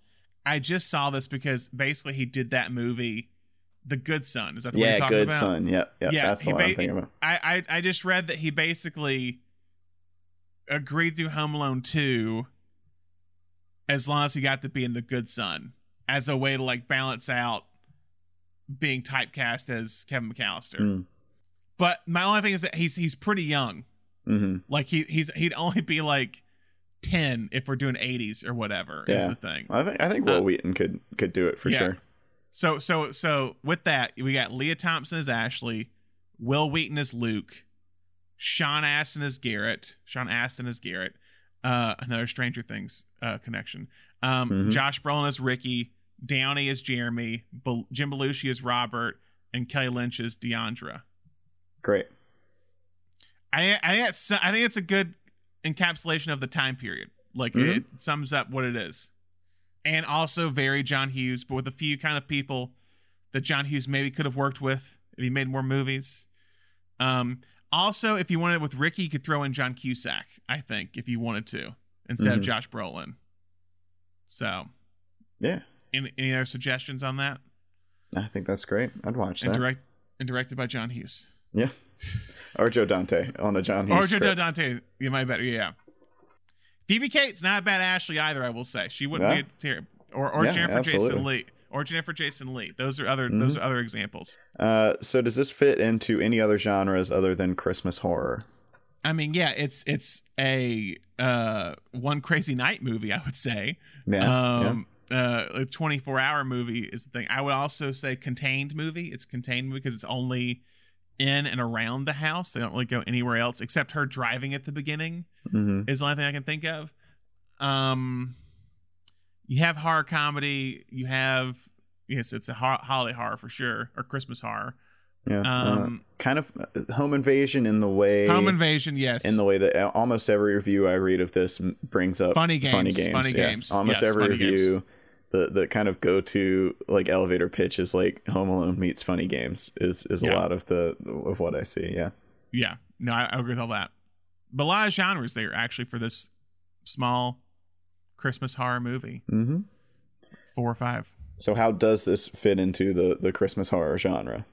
I just saw this because basically he did that movie, The Good Son. Is that the one you're
yeah,
talking
Good
about?
Son. Yep, yep.
Yeah,
that's
he
the one I'm
ba-
thinking about.
I, I I just read that he basically agreed to Home Alone 2 as long as he got to be in The Good Son as a way to like balance out being typecast as Kevin McAllister.
Mm.
But my only thing is that he's he's pretty young.
hmm
Like he he's he'd only be like 10 if we're doing 80s or whatever is the thing.
I think I think Will
Uh,
Wheaton could could do it for
yeah.
sure.
So so so with that, we got Lea Thompson as Ashley, Wil Wheaton as Luke, Sean Astin as Garrett, Sean Astin as Garrett, uh, another Stranger Things uh, connection. Um,
Mhm.
Josh Brolin as Ricky, Downey as Jeremy, Bel- Jim Belushi as Robert, and Kelly Lynch as Deandra.
Great.
I I think it's I think it's a good encapsulation of the time period. Like
Mhm.
it sums up what it is, and also very John Hughes, but with a few kind of people that John Hughes maybe could have worked with if he made more movies. Um, also, if you wanted with Ricky, you could throw in John Cusack. I think if you wanted to instead of
Mhm.
Josh Brolin. So,
Yeah,
any, any other suggestions on that?
I think that's great. I'd watch
And
that.
direct and directed by John Hughes.
Yeah. Or Joe Dante on a John Hughes.
Or Joe
script.
Dante, you might better, yeah. Phoebe Cates not a bad Ashley either. I will say she wouldn't
Yeah.
be a ter- or or
Yeah,
Jennifer
absolutely.
Jason Lee or Jennifer Jason Lee. Those are other those
Mm-hmm.
are other examples.
Uh, so does this fit into any other genres other than Christmas horror?
I mean, yeah, it's it's a uh one crazy night movie. I would say.
Yeah.
um, uh, a 24 hour movie is the thing. I would also say contained movie. It's contained movie because it's only in and around the house. They don't really go anywhere else except her driving at the beginning.
yeah. hmm
is the only thing I can think of. Um, you have horror comedy. You have yes, it's a ho- holiday horror for sure, or Christmas horror.
Yeah.
Um,
uh, kind of uh, home invasion in the way
Home invasion, yes.
in the way that almost every review I read of this brings up
Funny games,
Funny games.
funny
yeah.
games.
Almost
Yes,
every review.
games.
The, the kind of go to like elevator pitch is like Home Alone meets Funny Games is is a lot of the of what I see yeah
yeah, no, I, I agree with all that. But a lot of genres there actually for this small Christmas horror movie.
mm-hmm.
Four or five.
so how does this fit into the the Christmas horror genre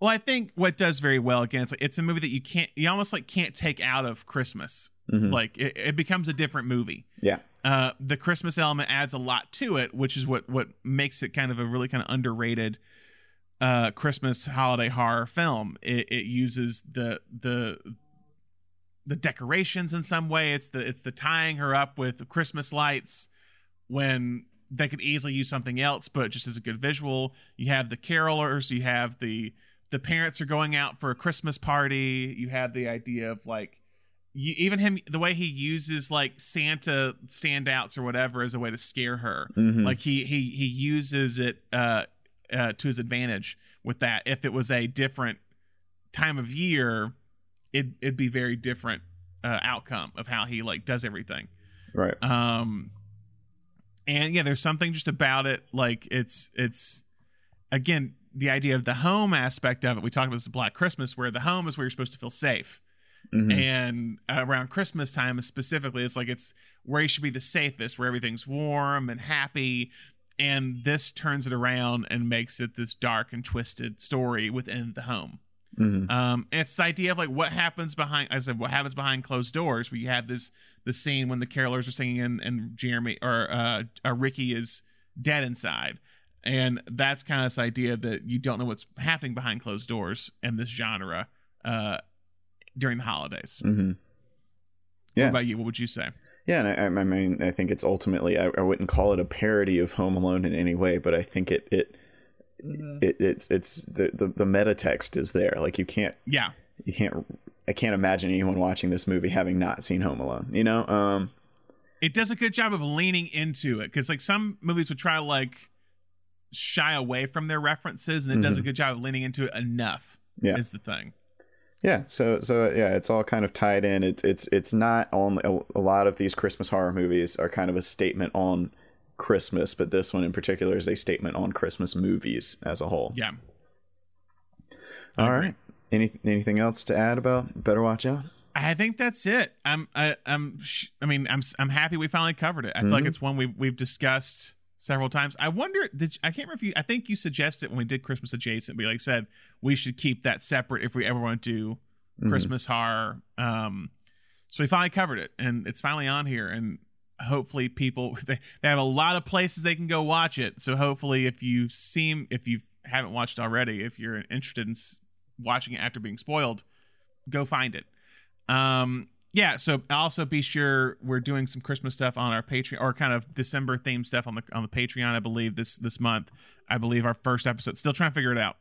Well, I think what does very well again, it's like it's a movie that you can't, you almost like can't take out of Christmas.
Mhm.
Like it, it becomes a different movie.
yeah
uh, the Christmas element adds a lot to it, which is what what makes it kind of a really kind of underrated uh, Christmas holiday horror film. It, it uses the the the decorations in some way. It's the it's the tying her up with Christmas lights when they could easily use something else, but just as a good visual, you have the carolers, you have the the parents are going out for a Christmas party. You have the idea of like you even him the way he uses like Santa standouts or whatever as a way to scare her.
Mhm.
Like he he he uses it uh, uh to his advantage with that. If it was a different time of year, it it'd be very different uh, outcome of how he like does everything.
Right.
Um, and yeah, there's something just about it. Like it's it's again the idea of the home aspect of it. We talked about this Black Christmas, where the home is where you're supposed to feel safe.
Mhm.
And around Christmas time, specifically, it's like it's where you should be the safest, where everything's warm and happy. And this turns it around and makes it this dark and twisted story within the home.
Mhm.
Um, and it's this idea of like what happens behind. I said what happens behind closed doors. Where you have this the scene when the carolers are singing and, and Jeremy or uh, uh, Ricky is dead inside, and that's kind of this idea that you don't know what's happening behind closed doors in this genre uh, during the holidays.
Mhm.
What
Yeah.
about you? What would you say?
Yeah, and I, I mean, I think it's ultimately. I, I wouldn't call it a parody of Home Alone in any way, but I think it it it it's it's the, the the meta text is there. Like you can't
Yeah,
you can't. I can't imagine anyone watching this movie having not seen Home Alone. You know, um,
it does a good job of leaning into it because like some movies would try to like shy away from their references, and it does a good job of leaning into it enough.
Yeah.
is the thing.
Yeah, so so yeah, it's all kind of tied in. It's it's it's not only a, a lot of these Christmas horror movies are kind of a statement on Christmas, but this one in particular is a statement on Christmas movies as a whole.
Yeah.
All right. Any anything else to add about Better Watch Out?
I think that's it. I'm I, I'm sh- I mean I'm I'm happy we finally covered it. I feel like
Mhm.
it's one we we've discussed several times. I wonder did you- I can't remember if you I think you suggested when we did Christmas adjacent, but like said, we should keep that separate if we ever want to do
Mhm.
Christmas horror. Um so we finally covered it and it's finally on here and hopefully people they, they have a lot of places they can go watch it. So hopefully if you seem if you haven't watched already, if you're interested in watching it after being spoiled, go find it. Um, yeah. So also be sure we're doing some Christmas stuff on our Patreon or kind of December themed stuff on the on the Patreon. I believe this this month. I believe our first episode. Still trying to figure it out.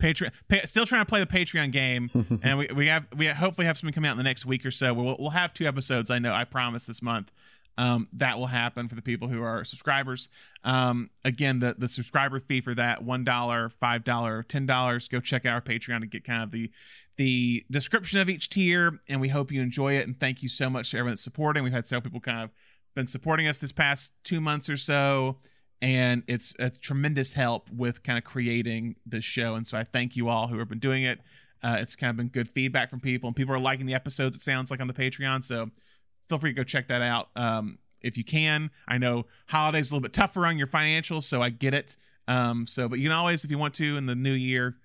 Patreon. Pa- still trying to play the Patreon game, and we we have we hopefully have something coming out in the next week or so. We'll we'll have two episodes. I know. I promise this month. Um, that will happen for the people who are subscribers. Um, again, the the subscriber fee for that one dollar, five dollar, ten dollars. Go check out our Patreon to get kind of the the description of each tier, and we hope you enjoy it. And thank you so much to everyone that's supporting. We've had several people kind of been supporting us this past two months or so, and it's a tremendous help with kind of creating this show. And so I thank you all who have been doing it. Uh, it's kind of been good feedback from people, and people are liking the episodes. It sounds like on the Patreon, so feel free to go check that out um, if you can. I know holidays a little bit tougher on your financials, so I get it. Um, so, but you can always, if you want to, in the new year,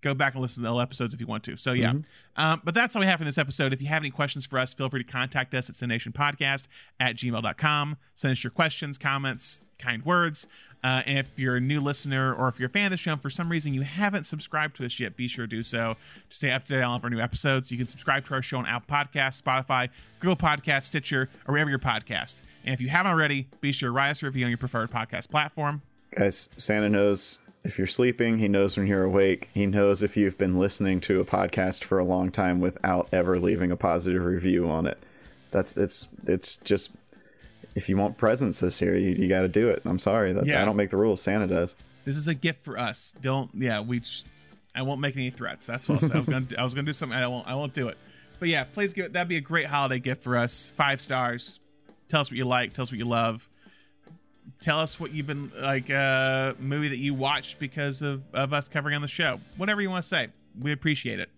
go back and listen to the old episodes if you want to. So yeah. Um, but that's all we have for this episode. If you have any questions for us, feel free to contact us at Podcast at gmail.com. Send us your questions, comments, kind words. Uh, and if you're a new listener or if you're a fan of the show and for some reason you haven't subscribed to us yet, be sure to do so to stay up to date on all of our new episodes. You can subscribe to our show on Apple Podcasts, Spotify, Google Podcasts, Stitcher, or wherever your podcast. And if you haven't already, be sure to write us a review on your preferred podcast platform.
Guys, Santa knows if you're sleeping, he knows when you're awake. He knows if you've been listening to a podcast for a long time without ever leaving a positive review on it. That's it's it's just if you want presents this year, you, you got to do it. I'm sorry, that's
Yeah.
I don't make the rules. Santa does.
This is a gift for us. Don't yeah, we just, I won't make any threats. That's what I'll. I was gonna I was gonna do something. I won't I won't do it. But yeah, please give it. That'd be a great holiday gift for us. Five stars. Tell us what you like. Tell us what you love. Tell us what you've been like a uh, movie that you watched because of, of us covering on the show. Whatever you want to say. We appreciate it.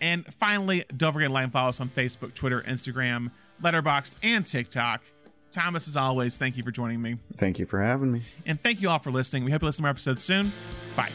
And finally, don't forget to like and follow us on Facebook, Twitter, Instagram, Letterboxd, and TikTok. Thomas, as always, thank you for joining me.
Thank you for having me.
And thank you all for listening. We hope you listen to more episodes soon. Bye.